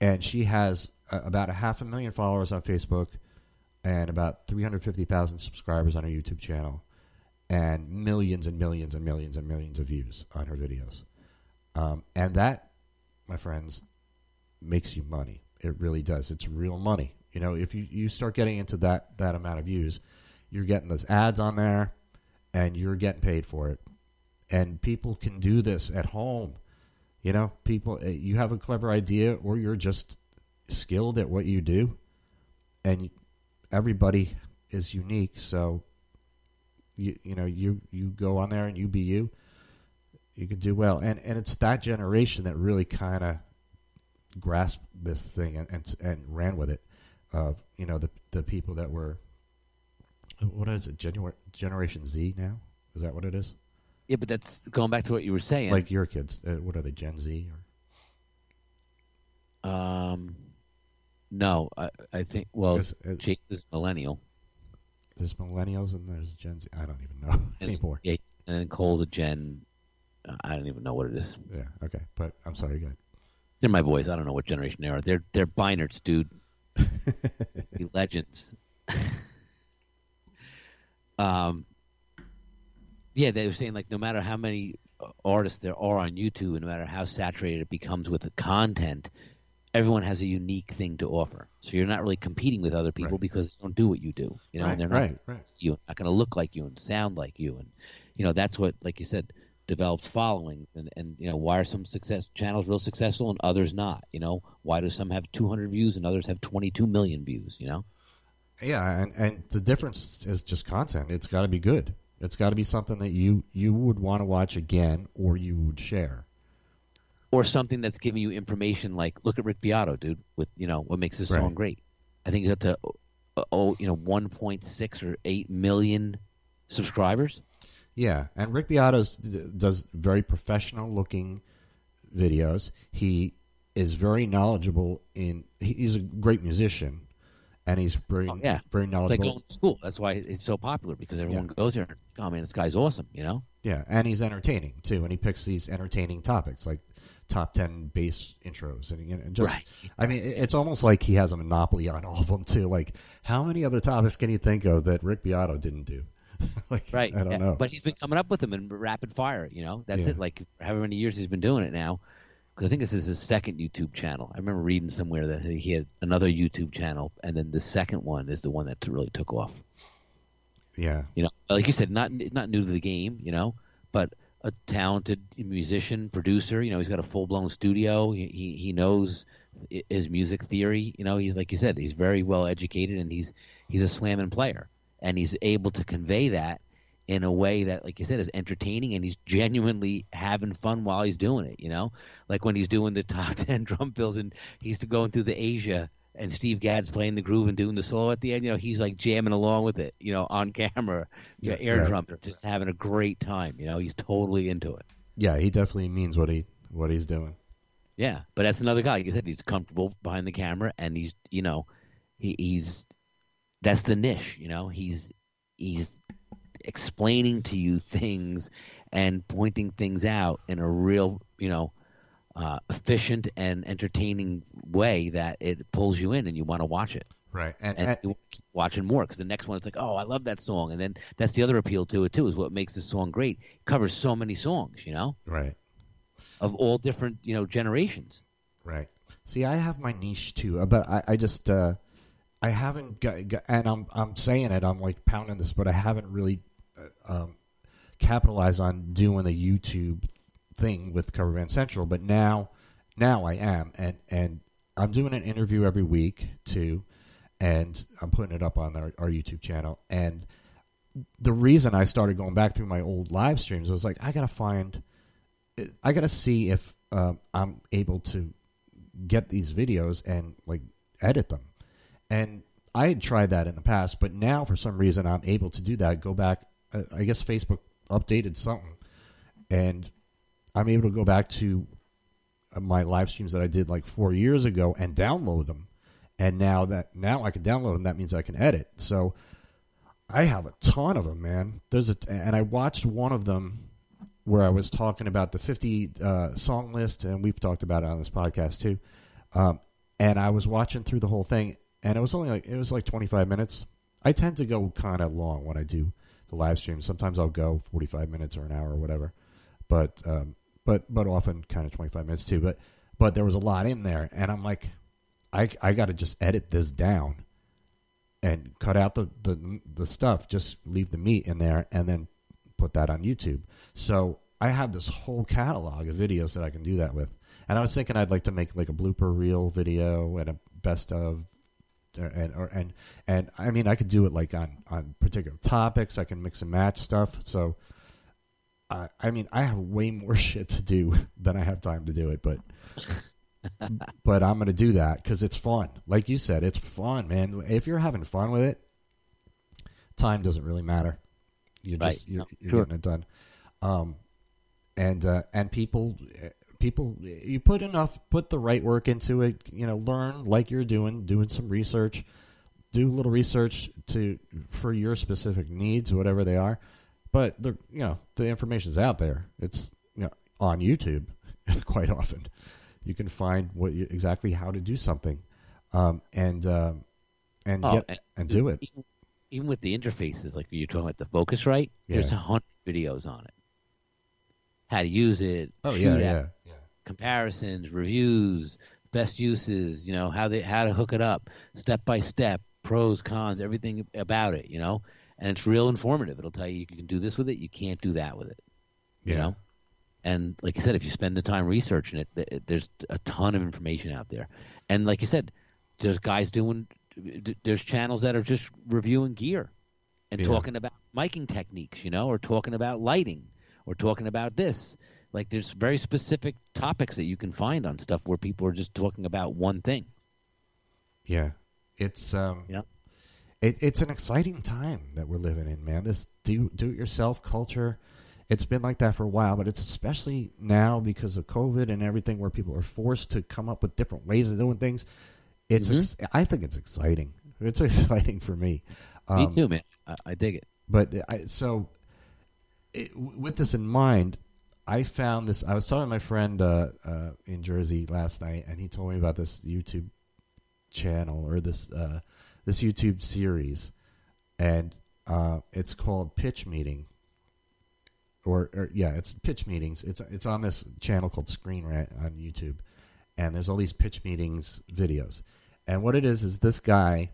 Speaker 1: and she has uh, about a half a million followers on Facebook and about 350,000 subscribers on her YouTube channel and millions and millions and millions and millions of views on her videos. Um, and that my friends, makes you money. It really does. It's real money. You know, if you, you start getting into that, that amount of views, you're getting those ads on there and you're getting paid for it. And people can do this at home. You know, people, eh, you have a clever idea or you're just skilled at what you do. And everybody is unique. So, you, you know, you, you go on there and you be you you can do well. And and it's that generation that really kind of grasped this thing and, and, and ran with it. Of you know the the people that were what is it Genu- Generation Z now? Is that what it is?
Speaker 2: Yeah, but that's going back to what you were saying.
Speaker 1: Like your kids, uh, what are they? Gen Z
Speaker 2: or? Um, no, I I think well, is, Jake is millennial.
Speaker 1: There's millennials and there's Gen Z. I don't even know and, anymore.
Speaker 2: Yeah, and then Cole's a Gen I don't even know what it is.
Speaker 1: Yeah. Okay. But I'm sorry. Go ahead.
Speaker 2: They're my boys. I don't know what generation they are. They're they're Beinerts, dude. legends. um. Yeah, they were saying like no matter how many artists there are on YouTube, and no matter how saturated it becomes with the content, everyone has a unique thing to offer. So you're not really competing with other people right. because they don't do what you do. You know,
Speaker 1: right,
Speaker 2: and they're
Speaker 1: not right, right.
Speaker 2: you not going to look like you and sound like you, and you know that's what, like you said, developed following and, and you know why are some success channels real successful and others not you know? Why do some have 200 views and others have 22 million views you know?
Speaker 1: Yeah and, and the difference is just content. It's got to be good. It's got to be something that you you would want to watch again or you would share.
Speaker 2: Or something that's giving you information like look at rick beato dude with you know what makes this right. song great. I think he's up to oh you know 1.6 or 8 million subscribers
Speaker 1: yeah, and Rick Beato does very professional looking videos. He is very knowledgeable in. He's a great musician, and he's very
Speaker 2: Oh, yeah.
Speaker 1: very
Speaker 2: It's like
Speaker 1: knowledgeable.
Speaker 2: going to school. That's why it's so popular because everyone goes there. and, Oh man, this guy's awesome. You know.
Speaker 1: Yeah, and he's entertaining too, and he picks these entertaining topics like top ten bass intros, and know, just
Speaker 2: Right.
Speaker 1: I mean, it's almost like he has a monopoly on all of them too. Like, how many other topics can you think of that Rick Beato didn't do? like,
Speaker 2: Right.
Speaker 1: I don't know.
Speaker 2: But he's been coming up with them in rapid fire. You know, that's
Speaker 1: Yeah.
Speaker 2: it. Like however many years he's been doing it now. Because I think this is his second YouTube channel. I remember reading somewhere that he had another YouTube channel, and then the second one is the one that really took off.
Speaker 1: yeah,
Speaker 2: You know, like you said, not not new to the game. You know, but a talented musician, producer. You know, he's got a full blown studio. He, he he knows his music theory. You know, he's like you said, he's very well educated, and he's he's a slamming player, and he's able to convey that in a way that, like you said, is entertaining, and he's genuinely having fun while he's doing it. You know, like when he's doing the top ten drum fills, and he's going through the Aja. And Steve Gadd's playing the groove and doing the solo at the end. You know, he's like jamming along with it. You know, on camera, yeah, air
Speaker 1: right.
Speaker 2: drum, just having a great time. You know, he's totally into it.
Speaker 1: yeah, he definitely means what he what he's doing.
Speaker 2: Yeah, but that's another guy. Like I said, he's comfortable behind the camera, and he's you know, he, he's that's the niche. You know, he's he's explaining to you things and pointing things out in a real you know uh, efficient and entertaining way that it pulls you in and you want to watch it.
Speaker 1: Right, and,
Speaker 2: and
Speaker 1: and
Speaker 2: you keep watching more because the next one it's like oh I love that song. And then that's the other appeal to it too is what makes the song great. It covers so many songs you know?
Speaker 1: Right,
Speaker 2: of all different you know generations.
Speaker 1: Right. See, I have my niche too, uh, but I, I just uh, I haven't got, and I'm I'm saying it. I'm like pounding this, but I haven't really uh, um, capitalized on doing the YouTube thing with Cover Band Central. But now, now I am, and and I'm doing an interview every week too, and I'm putting it up on our, our YouTube channel. And the reason I started going back through my old live streams was like I gotta find, I gotta see if um, I'm able to get these videos and like edit them. And I had tried that in the past, but now for some reason I'm able to do that. Go back, uh, I guess Facebook updated something, and I'm able to go back to uh, my live streams that I did like four years ago and download them. And now that now I can download them, that means I can edit. So I have a ton of them, man. There's a and I watched one of them where I was talking about the 50 uh, song list, and we've talked about it on this podcast too. Um, and I was watching through the whole thing, and it was only like it was like 25 minutes. I tend to go kind of long when I do the live stream. Sometimes I'll go 45 minutes or an hour or whatever, but um, but but often kind of 25 minutes too. But but there was a lot in there, and I'm like, I I got to just edit this down and cut out the, the the stuff. Just leave the meat in there, and then put that on YouTube. So I have this whole catalog of videos that I can do that with. And I was thinking I'd like to make like a blooper reel video and a best of, and or and and I mean I could do it like on on particular topics. I can mix and match stuff. So. I I mean, I have way more shit to do than I have time to do it, but but I'm going to do that because it's fun. Like you said, it's fun, man. If you're having fun with it, time doesn't really matter. You're
Speaker 2: Right.
Speaker 1: just you're,
Speaker 2: No,
Speaker 1: you're
Speaker 2: sure.
Speaker 1: getting it done. Um, and uh, and people people you put enough put the right work into it. You know, learn like you're doing, doing some research, do a little research to for your specific needs, whatever they are. But the you know the information's out there. It's you know on YouTube quite often. You can find what you, exactly how to do something, um, and um, and
Speaker 2: Oh,
Speaker 1: get
Speaker 2: and-
Speaker 1: and do it.
Speaker 2: even, with the interfaces like you're talking about the Focusrite there's
Speaker 1: Yeah.
Speaker 2: a hundred videos on it how to use it
Speaker 1: Oh yeah, yeah,
Speaker 2: comparisons reviews best uses you know how they how to hook it up step by step pros cons everything about it you know? And it's real informative. It'll tell you you can do this with it you can't do that with it you know? And like you said if you spend the time researching it th- there's a ton of information out there. And like you said there's guys doing there's channels that are just reviewing gear and
Speaker 1: Yeah.
Speaker 2: talking about miking techniques you know or talking about lighting or talking about this like there's very specific topics that you can find on stuff where people are just talking about one thing
Speaker 1: Yeah, it's um,
Speaker 2: Yeah.
Speaker 1: it, it's an exciting time that we're living in, man. This do do it yourself culture. It's been like that for a while, but it's especially now because of COVID and everything, where people are forced to come up with different ways of doing things. It's
Speaker 2: Mhm.
Speaker 1: ex- I think it's exciting. It's exciting for me.
Speaker 2: Me
Speaker 1: Um,
Speaker 2: too, man. I, I dig it.
Speaker 1: But I, so, it, with this in mind, I found this. I was talking to my friend uh, uh, in Jersey last night, and he told me about this YouTube channel or this uh, this YouTube series, and uh, it's called Pitch Meeting. Or, or yeah, it's pitch meetings. It's it's on this channel called Screen Rant on YouTube, and there's all these pitch meetings videos. And what it is is this guy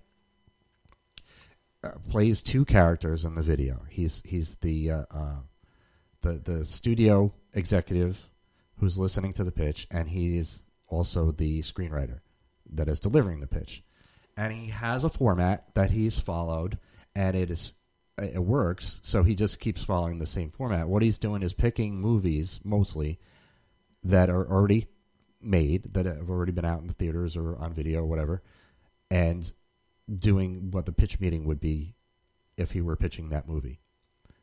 Speaker 1: plays two characters in the video. He's he's the uh, uh, the the studio executive who's listening to the pitch, and he is also the screenwriter that is delivering the pitch. And he has a format that he's followed, and it is it works. So he just keeps following the same format. What he's doing is picking movies mostly that are already made, that have already been out in the theaters or on video or whatever, and doing what the pitch meeting would be if he were pitching that movie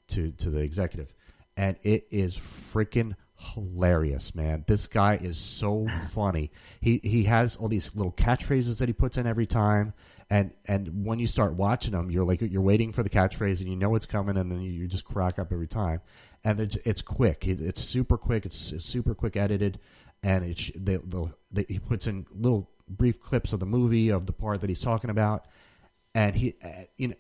Speaker 1: to to the executive. And it is freaking hilarious, man. This guy is so funny. He he has all these little catchphrases that he puts in every time. And and when you start watching him, you're like you're waiting for the catchphrase, and you know it's coming, and then you, just crack up every time. And it's it's quick. It, it's super quick. It's, it's super quick edited, and it's they, they, they, he puts in little brief clips of the movie of the part that he's talking about, and he uh, you know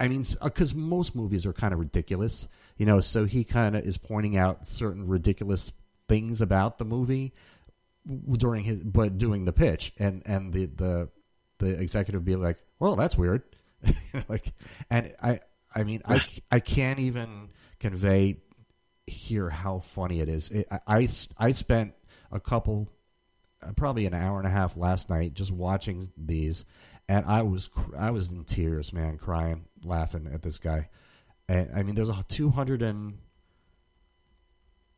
Speaker 1: I mean, because most movies are kind of ridiculous, you know. So he kind of is pointing out certain ridiculous things about the movie during his, but doing the pitch, and and the the the executive be like, "Well, that's weird," like, and I I mean, I I can't even convey here how funny it is. It, I, I spent a couple, uh, probably an hour and a half last night just watching these and I was I was in tears, man, crying, laughing at this guy. And I mean, there's a 200 and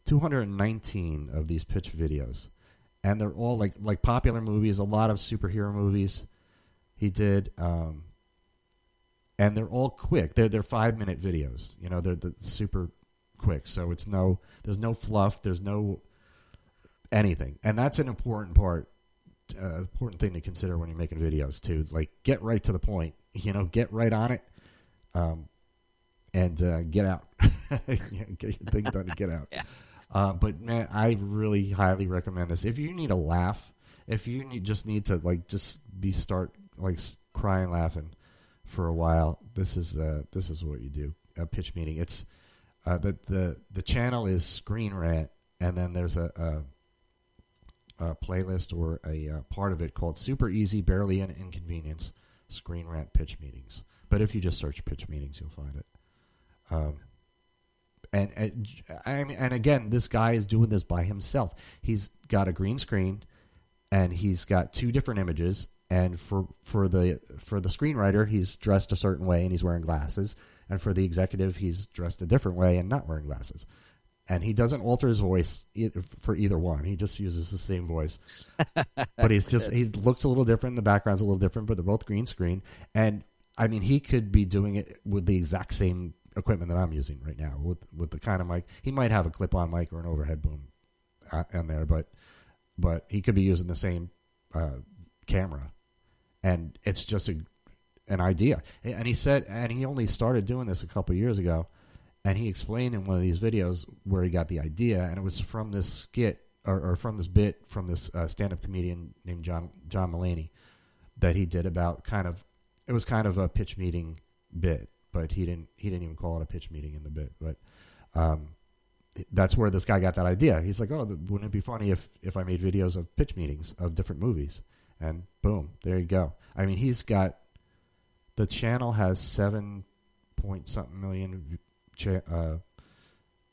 Speaker 1: 219 of these pitch videos, and they're all like like popular movies, a lot of superhero movies. He did, um, and they're all quick. They're they're five minute videos. You know, they're, the super quick. So it's no there's no fluff. There's no anything, and that's an important part uh, important thing to consider when you're making videos too. Like, get right to the point. You know, get right on it, um, and uh, get out. get your thing done and get out.
Speaker 2: Yeah.
Speaker 1: Uh, but man, I really highly recommend this. If you need a laugh, if you need, just need to like just be start like crying laughing for a while, this is uh, this is what you do. A pitch meeting. It's uh, the the the channel is Screen Rant, and then there's a, a playlist or a uh, part of it called Super Easy, Barely an Inconvenience Screen Rant Pitch Meetings. But if you just search pitch meetings, you'll find it. Um, and, and and again, this guy is doing this by himself. He's got a green screen, and he's got two different images. And for for the for the screenwriter, he's dressed a certain way and he's wearing glasses. And for the executive, he's dressed a different way and not wearing glasses and he doesn't alter his voice for either one. He just uses the same voice, but he's just he looks a little different. The background's a little different, but they're both green screen. And I mean, he could be doing it with the exact same equipment that I'm using right now with with the kind of mic. He might have a clip-on mic or an overhead boom uh, in there, but but he could be using the same uh, camera, and it's just a an idea. And he said, and he only started doing this a couple years ago and he explained in one of these videos where he got the idea, and it was from this skit or, or from this bit from this uh, stand-up comedian named John John Mulaney that he did about kind of it was kind of a pitch meeting bit, but he didn't he didn't even call it a pitch meeting in the bit, but um, that's where this guy got that idea. He's like, oh, wouldn't it be funny if if I made videos of pitch meetings of different movies? And boom, there you go. I mean, he's got the channel has seven point something million cha- uh,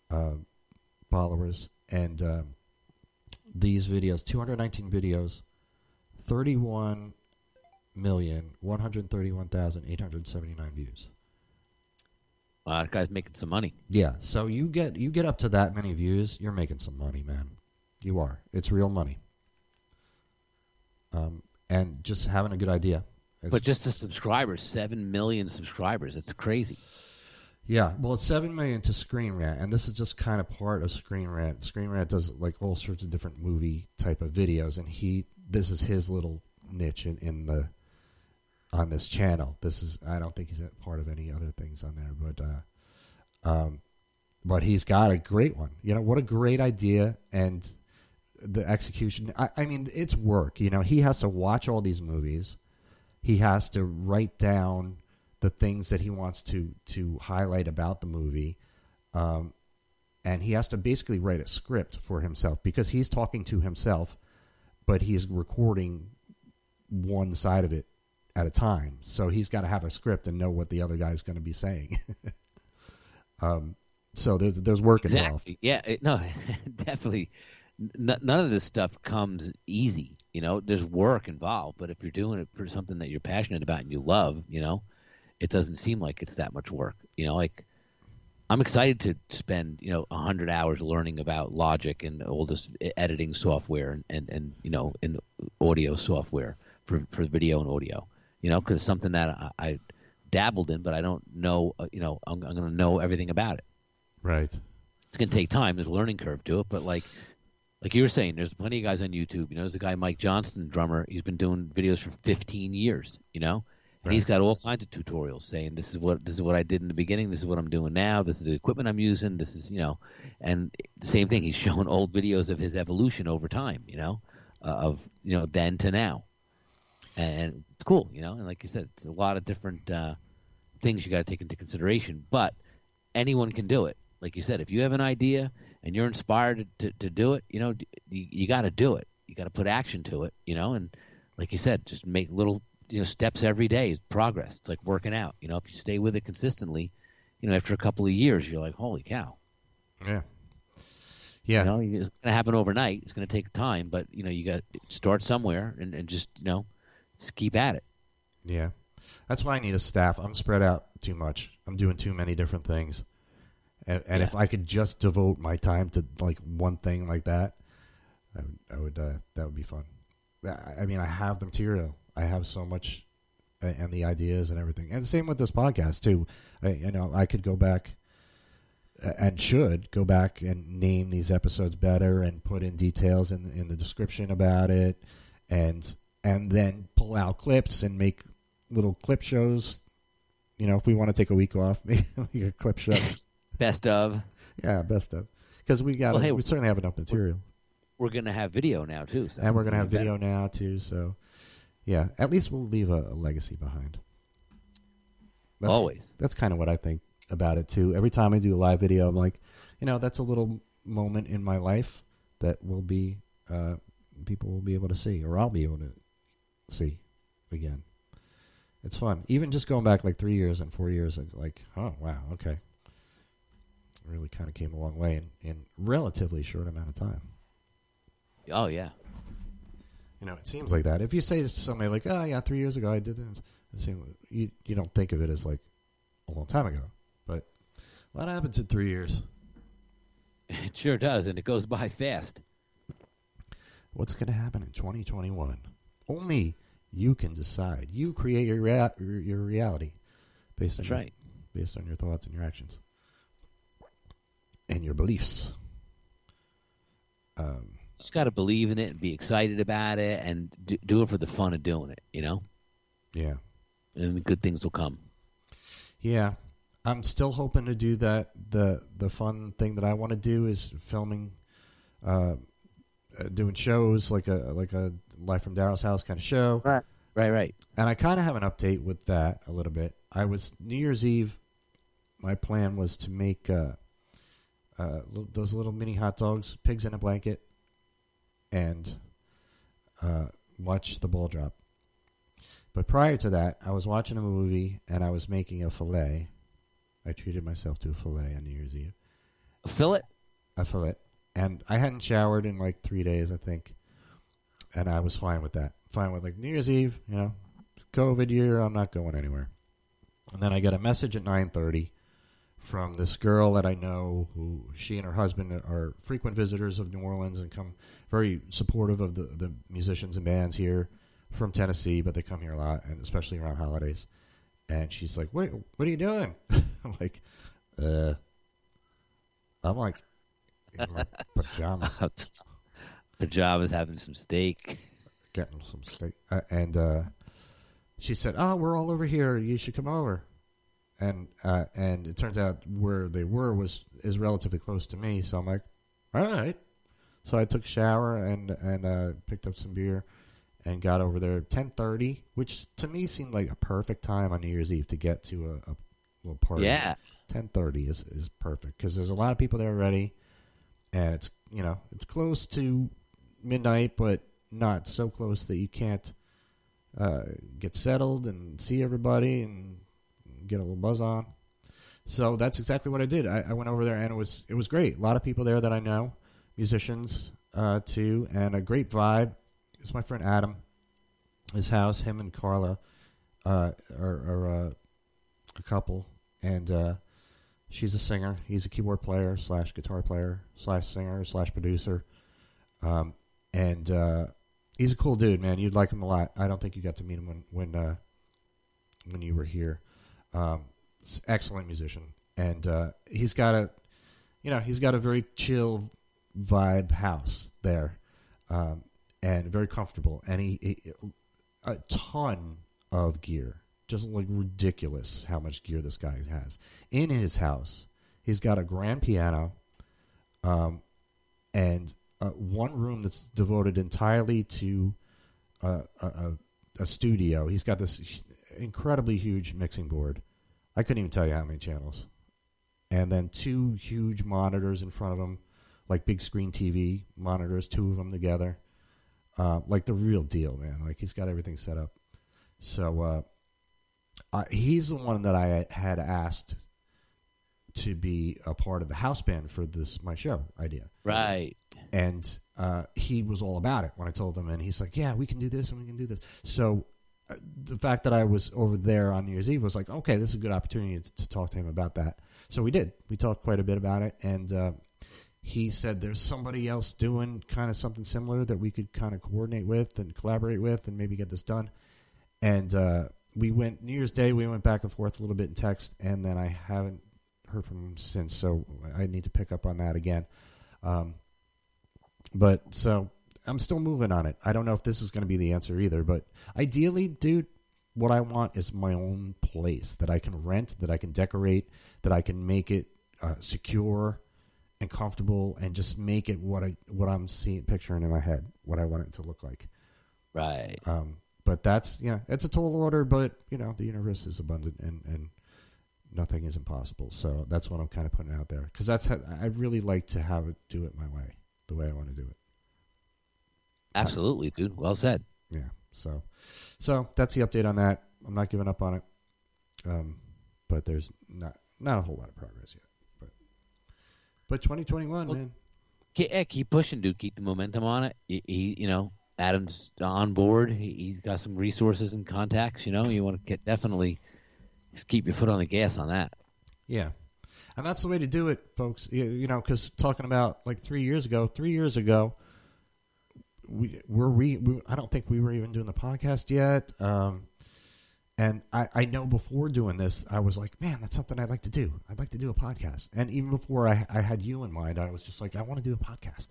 Speaker 1: uh, followers, and um, these videos, 219 videos, 31 million 131,879 views.
Speaker 2: Uh, that guy's making some money.
Speaker 1: Yeah, so you get you get up to that many views, you're making some money, man. You are. It's real money. Um, and just having a good idea. It's-
Speaker 2: But just the subscribers, seven million subscribers. It's crazy.
Speaker 1: Yeah, well, it's seven million to Screen Rant, and this is just kind of part of Screen Rant. Screen Rant does like all sorts of different movie type of videos, and he this is his little niche in, in the on this channel. This is I don't think he's part of any other things on there, but uh, um, but he's got a great one. You know what a great idea and the execution. I, I mean, it's work. You know, he has to watch all these movies. He has to write down the things that he wants to to highlight about the movie. Um, and he has to basically write a script for himself because he's talking to himself, but he's recording one side of it at a time. So he's got to have a script and know what the other guy's going to be saying. um, so there's there's work involved.
Speaker 2: Yeah. It, no, definitely. N- none of this stuff comes easy. You know, there's work involved. But if you're doing it for something that you're passionate about and you love, you know, it doesn't seem like it's that much work. You know, like I'm excited to spend you know hundred hours learning about Logic and all this editing software and, and, and you know in audio software for for video and audio. You know, because it's something that I, I, dabbled in, but I don't know. Uh, you know, I'm, I'm going to know everything about it.
Speaker 1: Right.
Speaker 2: It's going to take time. There's a learning curve to it, but like like you were saying, there's plenty of guys on YouTube. You know, there's a guy Mike Johnston, drummer. He's been doing videos for 15 years. You know, and right. he's got all kinds of tutorials saying this is what this is what I did in the beginning. This is what I'm doing now. This is the equipment I'm using. This is you know, and the same thing. He's showing old videos of his evolution over time. You know, uh, of you know then to now, and it's cool. You know, and like you said, it's a lot of different uh, things you got to take into consideration. But anyone can do it. Like you said, if you have an idea and you're inspired to, to do it, you know, you, you got to do it. You got to put action to it. You know, and like you said, just make little you know steps every day is progress. It's like working out. You know, if you stay with it consistently, you know, after a couple of years, you're like, holy cow.
Speaker 1: Yeah. Yeah.
Speaker 2: You know, it's going to happen overnight. It's going to take time, but you know, you got to start somewhere and, and just you know, just keep at it.
Speaker 1: Yeah. That's why I need a staff. I'm spread out too much. I'm doing too many different things. And, and yeah. if I could just devote my time to like one thing like that, I would, I would uh, that would be fun. I mean, I have the material. I have so much uh, and the ideas and everything. And same with this podcast too. I, you know, I could go back and should go back and name these episodes better and put in details in in the description about it, and and then pull out clips and make little clip shows. You know, if we want to take a week off, make a clip show.
Speaker 2: best of.
Speaker 1: Yeah, best of. Because we got, well, hey, we certainly have enough material.
Speaker 2: We're, we're going to have video now too,
Speaker 1: so and we're going to have video now too. So yeah, at least we'll leave a, a legacy behind.
Speaker 2: That's, Always.
Speaker 1: That's kind of what I think about it too. Every time I do a live video, I'm like, you know, that's a little moment in my life that will be uh, people will be able to see, or I'll be able to see again. It's fun. Even just going back like three years and four years, and like, oh wow, okay, really kind of came a long way in in relatively short amount of time.
Speaker 2: Oh yeah,
Speaker 1: you know, it seems like that. If you say to somebody like, "Oh yeah, three years ago I did this," it seems you you don't think of it as like a long time ago, but a lot happens in three years.
Speaker 2: It sure does, and it goes by fast.
Speaker 1: What's going to happen in 2021? Only you can decide. You create your rea- your reality based on
Speaker 2: That's
Speaker 1: your,
Speaker 2: right.
Speaker 1: based on your thoughts and your actions and your beliefs.
Speaker 2: Um, just got to believe in it and be excited about it and do, do, it for the fun of doing it, you know?
Speaker 1: Yeah.
Speaker 2: And good things will come.
Speaker 1: Yeah. I'm still hoping to do that. The the fun thing that I want to do is filming, uh, uh, doing shows like a like a Live from Daryl's House kind of show.
Speaker 2: Right, right, right.
Speaker 1: And I kind of have an update with that a little bit. I was New Year's Eve. My plan was to make uh, uh, those little mini hot dogs, pigs in a blanket, and uh, watch the ball drop. But prior to that, I was watching a movie and I was making a fillet. I treated myself to a fillet on New Year's Eve.
Speaker 2: A fillet?
Speaker 1: A fillet. And I hadn't showered in like three days, I think. And I was fine with that. Fine with like New Year's Eve, you know, COVID year, I'm not going anywhere. And then I get a message at 9.30 from this girl that I know who she and her husband are frequent visitors of New Orleans and come very supportive of the, the musicians and bands here from Tennessee, but they come here a lot and especially around holidays. And she's like, "Wait, what are you doing?" I'm like, "Uh, I'm like in my pajamas,
Speaker 2: pajamas, having some steak,
Speaker 1: getting some steak." Uh, and uh, she said, "Oh, we're all over here. You should come over." And uh, and it turns out where they were was is relatively close to me. So I'm like, "All right." So I took a shower and and uh, picked up some beer and got over there ten thirty, which to me seemed like a perfect time on New Year's Eve to get to a, a little party.
Speaker 2: Yeah.
Speaker 1: ten thirty is is perfect because there's a lot of people there already, and it's you know it's close to midnight, but not so close that you can't uh, get settled and see everybody and get a little buzz on. So that's exactly what I did. I, I went over there and it was it was great. A lot of people there that I know, musicians uh, too, and a great vibe. It's my friend Adam. His house, him and Carla uh, are, are uh, a couple, and uh, she's a singer. He's a keyboard player slash guitar player slash singer slash producer, um, and uh, he's a cool dude, man. You'd like him a lot. I don't think you got to meet him when when uh, when you were here. Um, excellent musician, and he's got a you know he's got a very chill vibe house there, um, and very comfortable, and he, he a ton of gear, just like ridiculous how much gear this guy has in his house. He's got a grand piano, um, and uh, one room that's devoted entirely to uh, a, a, a studio. He's got this incredibly huge mixing board. I couldn't even tell you how many channels. And then two huge monitors in front of him, like big screen TV monitors, two of them together. Uh, like the real deal, man. Like he's got everything set up. So uh, he's the one that I had asked to be a part of the house band for this my show idea
Speaker 2: Right.
Speaker 1: and uh, he was all about it when I told him, and he's like, "Yeah, we can do this and we can do this." So uh, the fact that I was over there on New Year's Eve was like, "Okay, this is a good opportunity to, to talk to him about that." So we did. We talked quite a bit about it, and uh, he said there's somebody else doing kind of something similar that we could kind of coordinate with and collaborate with, and maybe get this done. And uh, we went New Year's Day. We went back and forth a little bit in text, and then I haven't heard from him since. So I need to pick up on that again. Um, but so I'm still moving on it. I don't know if this is going to be the answer either, but ideally, dude, what I want is my own place that I can rent, that I can decorate, that I can make it uh, secure and comfortable, and just make it what I what I'm seeing, picturing in my head, what I want it to look like.
Speaker 2: Right.
Speaker 1: Um, but that's you know, it's a tall order, but you know, the universe is abundant and and nothing is impossible. So that's what I'm kind of putting out there because that's how, I really like to have it do it my way, the way I want to do it.
Speaker 2: Absolutely, dude. Well said.
Speaker 1: Yeah. So, so that's the update on that. I'm not giving up on it, um, but there's not not a whole lot of progress yet. But but 2021,
Speaker 2: Well,
Speaker 1: man.
Speaker 2: Keep, yeah, keep pushing, dude. Keep the momentum on it. He, he you know, Adam's on board. He, he's got some resources and contacts. You know, you want to get definitely keep your foot on the gas on that.
Speaker 1: Yeah. And that's the way to do it, folks. You, you know, because talking about like three years ago, three years ago, we were we, we. I don't think we were even doing the podcast yet. Um, and I, I know before doing this, I was like, man, that's something I'd like to do. I'd like to do a podcast. And even before I, I had you in mind, I was just like, I want to do a podcast.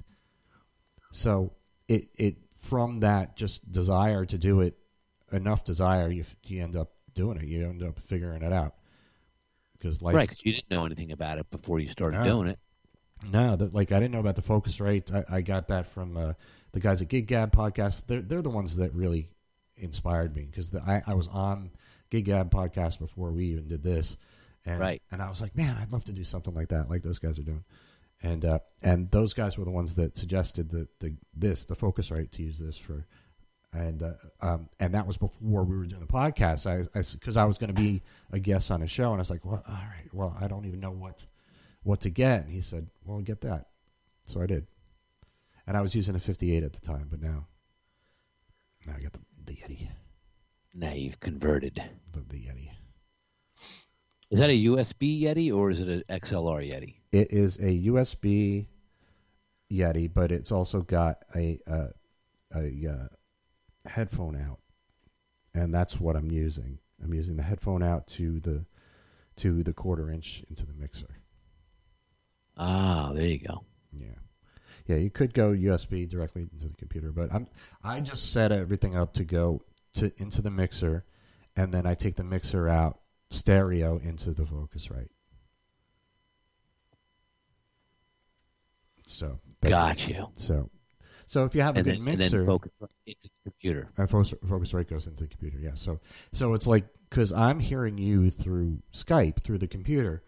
Speaker 1: So it it from that just desire to do it, enough desire, you you end up doing it. You end up figuring it out because like
Speaker 2: right, because you didn't know anything about it before you started
Speaker 1: No.
Speaker 2: doing it.
Speaker 1: no, that like I didn't know about the Focusrite. I, I got that from uh, the guys at Gig Gab podcast. They're they're the ones that really inspired me because I I was on Gig Gab podcast before we even did this, and
Speaker 2: Right.
Speaker 1: and I was like, man, I'd love to do something like that, like those guys are doing. And uh, and those guys were the ones that suggested that the this the Focusrite to use this for, and uh, um, and that was before we were doing the podcast. I because I, was going to be a guest on a show, and I was like, well, all right, well, I don't even know what what to get. And he said, well, get that. So I did, and I was using a 58 at the time, but now now I got the the Yeti,
Speaker 2: Now you've converted.
Speaker 1: the, the Yeti.
Speaker 2: Is that a USB Yeti or is it an XLR Yeti?
Speaker 1: It is a USB Yeti, but it's also got a uh, a uh, headphone out, and that's what I'm using. I'm using the headphone out to the to the quarter inch into the mixer.
Speaker 2: Ah, there you go.
Speaker 1: Yeah, yeah. You could go USB directly into the computer, but I'm I just set everything up to go to into the mixer, and then I take the mixer out stereo into the Focusrite. So that's
Speaker 2: Got
Speaker 1: it.
Speaker 2: you.
Speaker 1: So, so if you have a
Speaker 2: And
Speaker 1: good
Speaker 2: then, and
Speaker 1: mixer,
Speaker 2: then focus into the computer.
Speaker 1: and Focus, Focusrite goes into the computer. Yeah. So, so it's like because I'm hearing you through Skype through the computer,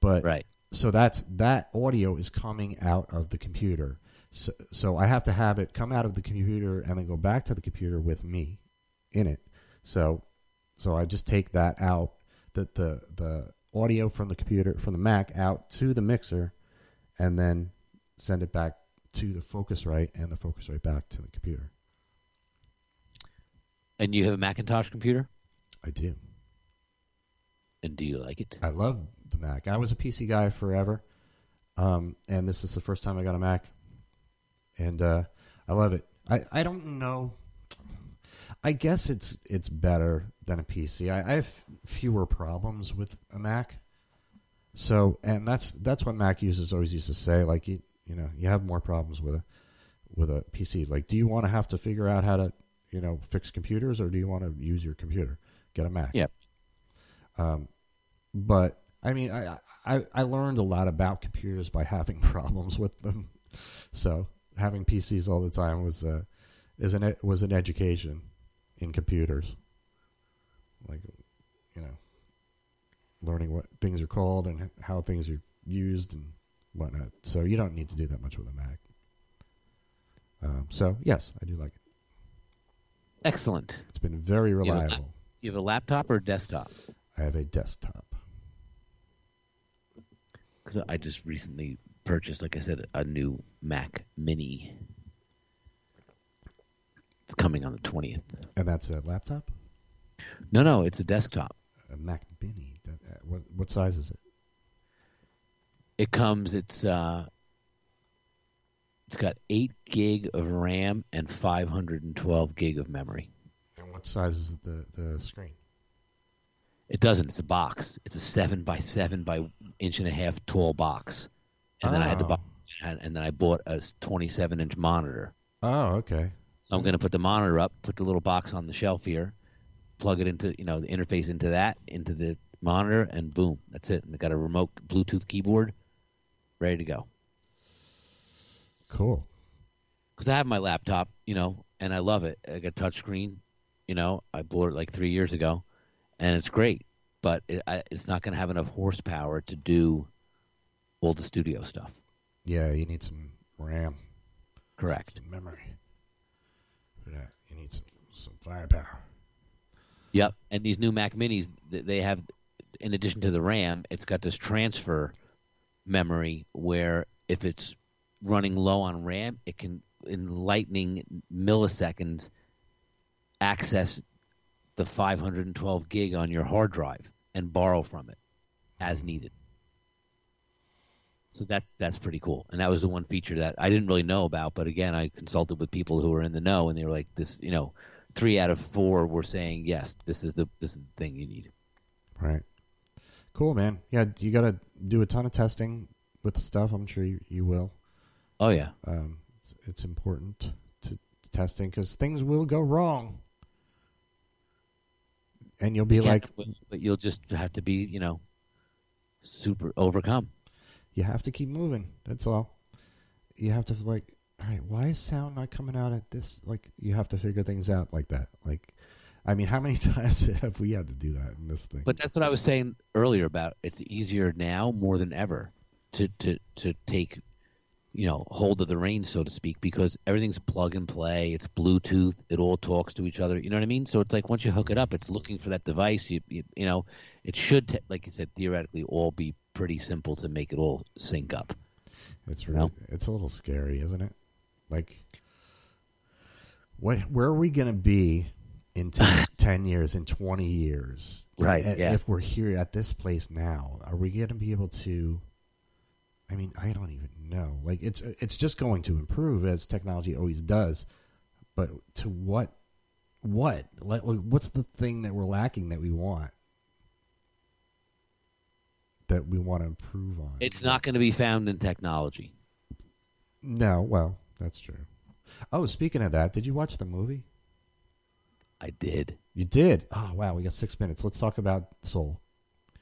Speaker 1: but
Speaker 2: Right.
Speaker 1: So that's that audio is coming out of the computer. So, so I have to have it come out of the computer and then go back to the computer with me in it. So, so I just take that out, the the the audio from the computer from the Mac out to the mixer, and then send it back to the Focusrite and the Focusrite back to the computer.
Speaker 2: And you have a Macintosh computer?
Speaker 1: I do.
Speaker 2: And do you like it?
Speaker 1: I love the Mac. I was a PC guy forever, um, and this is the first time I got a Mac, and uh, I love it. I, I don't know. I guess it's it's better than a PC. I, I have fewer problems with a Mac, so and that's that's what Mac users always used to say. Like you you know you have more problems with a with a PC. Like, do you want to have to figure out how to you know fix computers, or do you want to use your computer? Get a Mac.
Speaker 2: Yep.
Speaker 1: Um, but I mean, I, I I learned a lot about computers by having problems with them. So having PCs all the time was uh, is an was an education in computers. Like, you know, learning what things are called and how things are used and whatnot. So you don't need to do that much with a Mac. Um, so yes, I do like it.
Speaker 2: Excellent.
Speaker 1: It's been very
Speaker 2: have a
Speaker 1: reliable.
Speaker 2: You have a laptop or a desktop?
Speaker 1: I have a desktop.
Speaker 2: Because I just recently purchased, like I said, a new Mac Mini. It's coming on the twentieth.
Speaker 1: And that's a laptop?
Speaker 2: No, no, it's a desktop.
Speaker 1: A Mac Mini. Uh, What, what size is it?
Speaker 2: It comes. It's uh, it's got eight gig of RAM and five hundred and twelve gig of memory.
Speaker 1: And what size is the, the screen?
Speaker 2: It doesn't. It's a box. It's a seven by seven by inch and a half tall box. And then I had to
Speaker 1: Oh.
Speaker 2: buy, and then I bought a twenty-seven inch monitor.
Speaker 1: Oh, okay.
Speaker 2: So I'm going to put the monitor up, put the little box on the shelf here, plug it into you know the interface into that into the monitor, and boom, that's it. And I got a remote Bluetooth keyboard, ready to go.
Speaker 1: Cool.
Speaker 2: Because I have my laptop, you know, and I love it. I got a touchscreen, you know. I bought it like three years ago, and it's great. But it, I, it's not going to have enough horsepower to do all the studio stuff.
Speaker 1: Yeah, you need some RAM,
Speaker 2: Correct.
Speaker 1: some memory. For that, you need some some firepower.
Speaker 2: Yep. And these new Mac Minis, they have, in addition to the RAM, it's got this transfer memory where if it's running low on RAM, it can, in lightning milliseconds, access the 512 gig on your hard drive and borrow from it as needed. So that's that's pretty cool, and that was the one feature that I didn't really know about. But again, I consulted with people who were in the know, and they were like, "This, you know, three out of four were saying yes, this is the this is the thing you need."
Speaker 1: Right. Cool, man. Yeah, you got to do a ton of testing with stuff. I'm sure you, you will.
Speaker 2: Oh yeah,
Speaker 1: Um, it's, it's important to, to testing because things will go wrong, and you'll be
Speaker 2: You
Speaker 1: like,
Speaker 2: but you'll just have to be, you know, super overcome.
Speaker 1: you have to keep moving. That's all. You have to like, all right, why is sound not coming out at this? Like, you have to figure things out like that. Like, I mean, how many times have we had to do that in this thing?
Speaker 2: But that's what I was saying earlier about it's easier now more than ever to to to take you know hold of the reins so to speak because everything's plug and play it's bluetooth it all talks to each other you know what i mean so it's like once you hook it up it's looking for that device you you, you know it should t- like you said theoretically all be pretty simple to make it all sync up
Speaker 1: It's
Speaker 2: You
Speaker 1: really,
Speaker 2: know?
Speaker 1: it's a little scary, isn't it? Like, what, where are we going to be in 10, 10 years, in 20 years?
Speaker 2: Right, yeah.
Speaker 1: If we're here at this place now, are we going to be able to? I mean, I don't even know. Like, it's it's just going to improve as technology always does, but to what? What? Like, what's the thing that we're lacking that we want? That we want to improve on.
Speaker 2: it's not going to be found in technology
Speaker 1: No, well, that's true. Oh, speaking of that, did you watch the movie?
Speaker 2: i did
Speaker 1: You did. Oh wow, we got six minutes. Let's talk about Soul.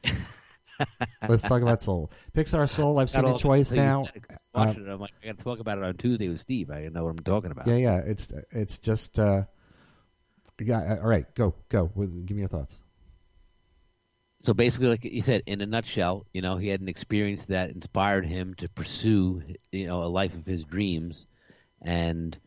Speaker 1: Let's talk about Soul. Pixar Soul. I've seen it twice now.
Speaker 2: 'cause I it, I'm like, I got to talk about it on Tuesday with Steve. I know what I'm talking about.
Speaker 1: Yeah, yeah. It's it's just. Uh, yeah. All right. Go go. Give me your thoughts.
Speaker 2: so basically, like you said, in a nutshell, you know, he had an experience that inspired him to pursue, you know, a life of his dreams, and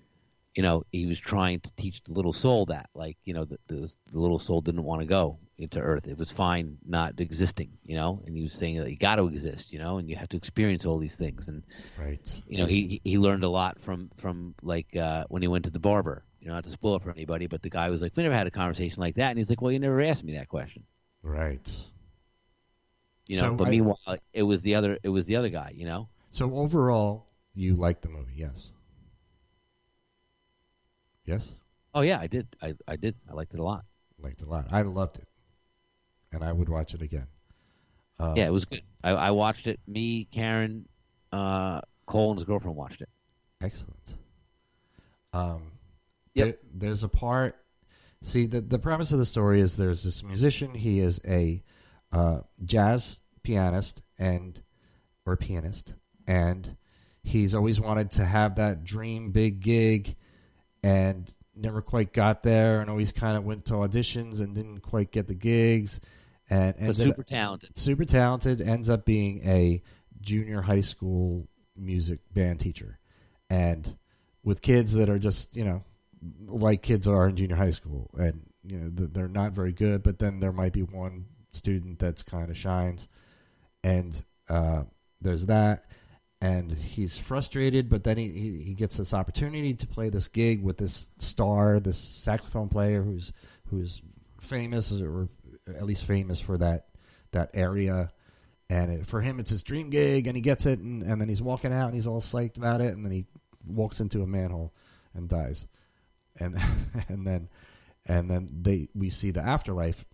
Speaker 2: you know, he was trying to teach the little soul that, like, you know, the, the, the little soul didn't want to go into Earth. It was fine not existing, you know, and he was saying that you got to exist, you know, and you have to experience all these things, and
Speaker 1: Right.
Speaker 2: you know, he he learned a lot from from like uh, when he went to the barber. You know, not to spoil it for anybody, but the guy was like, "We never had a conversation like that," and he's like, "Well, you never asked me that question."
Speaker 1: Right.
Speaker 2: You know,
Speaker 1: So
Speaker 2: but
Speaker 1: I-
Speaker 2: meanwhile, it was the other it was the other guy. You know,
Speaker 1: So overall, you like the movie? Yes. Yes.
Speaker 2: oh yeah, I did, I I did, I liked it a lot.
Speaker 1: Liked it a lot. I loved it, and I would watch it again. Um,
Speaker 2: yeah, it was good. I, I watched it. Me, Karen, uh, Cole, and his girlfriend watched it.
Speaker 1: Excellent. Um,
Speaker 2: Yep.
Speaker 1: there- there's a part. See, the the premise of the story is there's this musician. He is a uh, jazz pianist and or pianist, and he's always wanted to have that dream big gig, and never quite got there, and always kind of went to auditions and didn't quite get the gigs, and
Speaker 2: But super talented.
Speaker 1: super talented, ends up being a junior high school music band teacher. And with kids that are just, you know, like kids are in junior high school. And, you know, they're not very good, but then there might be one student that's kind of shines. And uh, there's that. And he's frustrated, but then he, he, he gets this opportunity to play this gig with this star, this saxophone player who's who's famous or at least famous for that that area. And it, for him, it's his dream gig, and he gets it, and, and then he's walking out, and he's all psyched about it, and then he walks into a manhole and dies, and and then and then they we see the afterlife,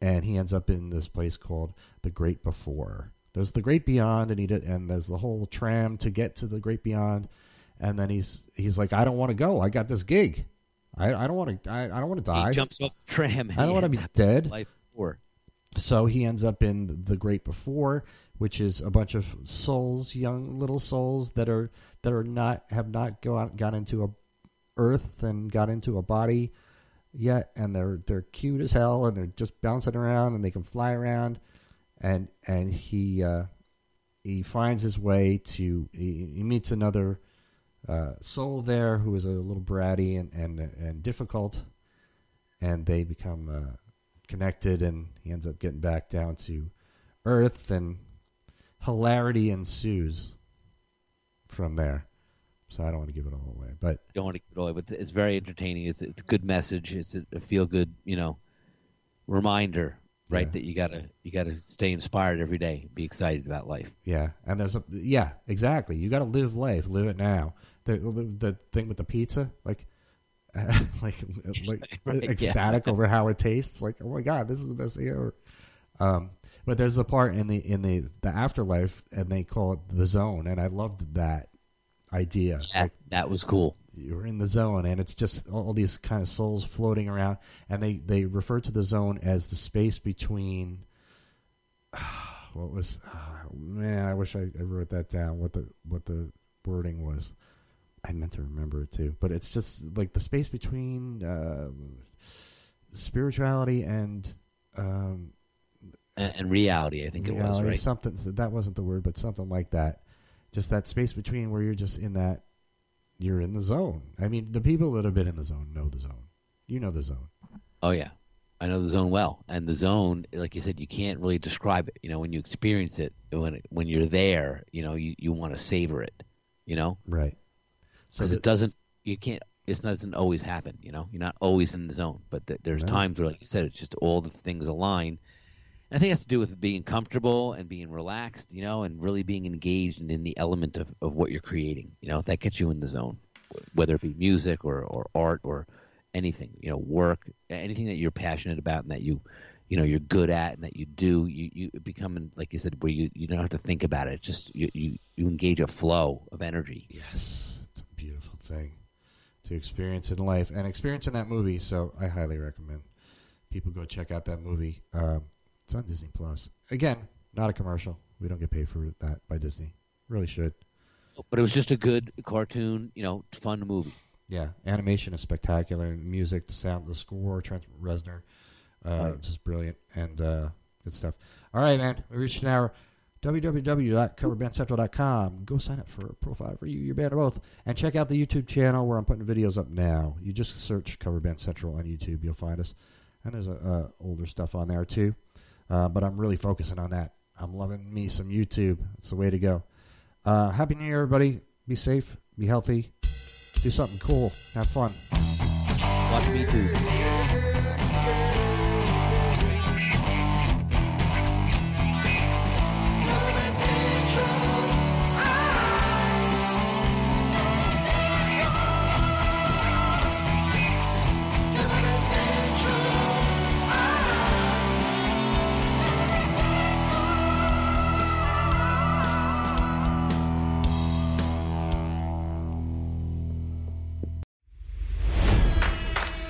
Speaker 1: and he ends up in this place called the Great Before. There's the Great Beyond, and he did, and there's the whole tram to get to the Great Beyond, and then he's he's like, I don't want to go, I got this gig, I, I don't want to I, I don't want to die,
Speaker 2: He jumps off the tram.
Speaker 1: I don't want to be dead.
Speaker 2: Life before.
Speaker 1: So he ends up in the Great Before, which is a bunch of souls, young little souls that are that are not have not go out, got into a Earth and got into a body yet, and they're they're cute as hell, and they're just bouncing around, and they can fly around, and and he uh, he finds his way to he, he meets another uh, soul there who is a little bratty and and and difficult, and they become. Uh, connected and he ends up getting back down to earth and hilarity ensues from there so i don't want to give it all away but
Speaker 2: don't want to give it away, but it's very entertaining. It's it's a good message. It's a, feel good, you know, reminder, right?
Speaker 1: Yeah.
Speaker 2: That you gotta you gotta stay inspired every day. Be excited about life.
Speaker 1: yeah and there's a yeah exactly you got to live life live it now the, the the thing with the pizza like like like
Speaker 2: Right, yeah.
Speaker 1: ecstatic over how it tastes like oh my god this is the best thing ever um but there's a part in the in the the afterlife and they call it the zone and i loved that idea
Speaker 2: That,
Speaker 1: like
Speaker 2: that was cool.
Speaker 1: you're in the zone and it's just all these kind of souls floating around and they they refer to the zone as the space between what was ah, man i wish I, I wrote that down what the what the wording was i meant to remember it too. But it's just like the space between uh spirituality and um
Speaker 2: And, and reality, I think it was right.
Speaker 1: something that wasn't the word but something like that. Just that space between where you're just in that you're in the zone. I mean the people that have been in the zone know the zone. You know the zone.
Speaker 2: Oh yeah, I know the zone well, and the zone, like you said, you can't really describe it. You know, when you experience it, when it, when you're there, you know, you, you want to savor it. You know,
Speaker 1: right so
Speaker 2: because it doesn't, you can't. It doesn't always happen. You know, you're not always in the zone, but th- there's
Speaker 1: No.
Speaker 2: times where, like you said, it's just all the things align. And I think it has to do with being comfortable and being relaxed, you know, and really being engaged and in the element of, of what you're creating. You know, that gets you in the zone, whether it be music or, or art or anything, you know, work, anything that you're passionate about and that you, you know, you're good at and that you do, you, you become, like you said, where you, you don't have to think about it. It's just you, you, you engage a flow of energy.
Speaker 1: yes beautiful thing to experience in life and experience in that movie so i highly recommend people go check out that movie. Um, it's on Disney Plus. Again, not a commercial. We don't get paid for that by Disney. Really should.
Speaker 2: But it was just a good cartoon, you know, fun movie.
Speaker 1: Yeah, animation is spectacular. Music, the sound, the score, Trent Reznor, uh,
Speaker 2: Right.
Speaker 1: just brilliant and uh, good stuff. All right, man, we reached an hour. www.coverbandcentral.com. Go sign up for a profile for you, your band, or both, and check out the YouTube channel where I'm putting videos up now. You just search Cover Band Central on YouTube, you'll find us, and there's older stuff on there too. Uh, but I'm really focusing on that. I'm loving me some YouTube. It's the way to go. Uh, Happy New Year, everybody. Be safe. Be healthy. Do something cool. Have fun.
Speaker 2: Watch me too.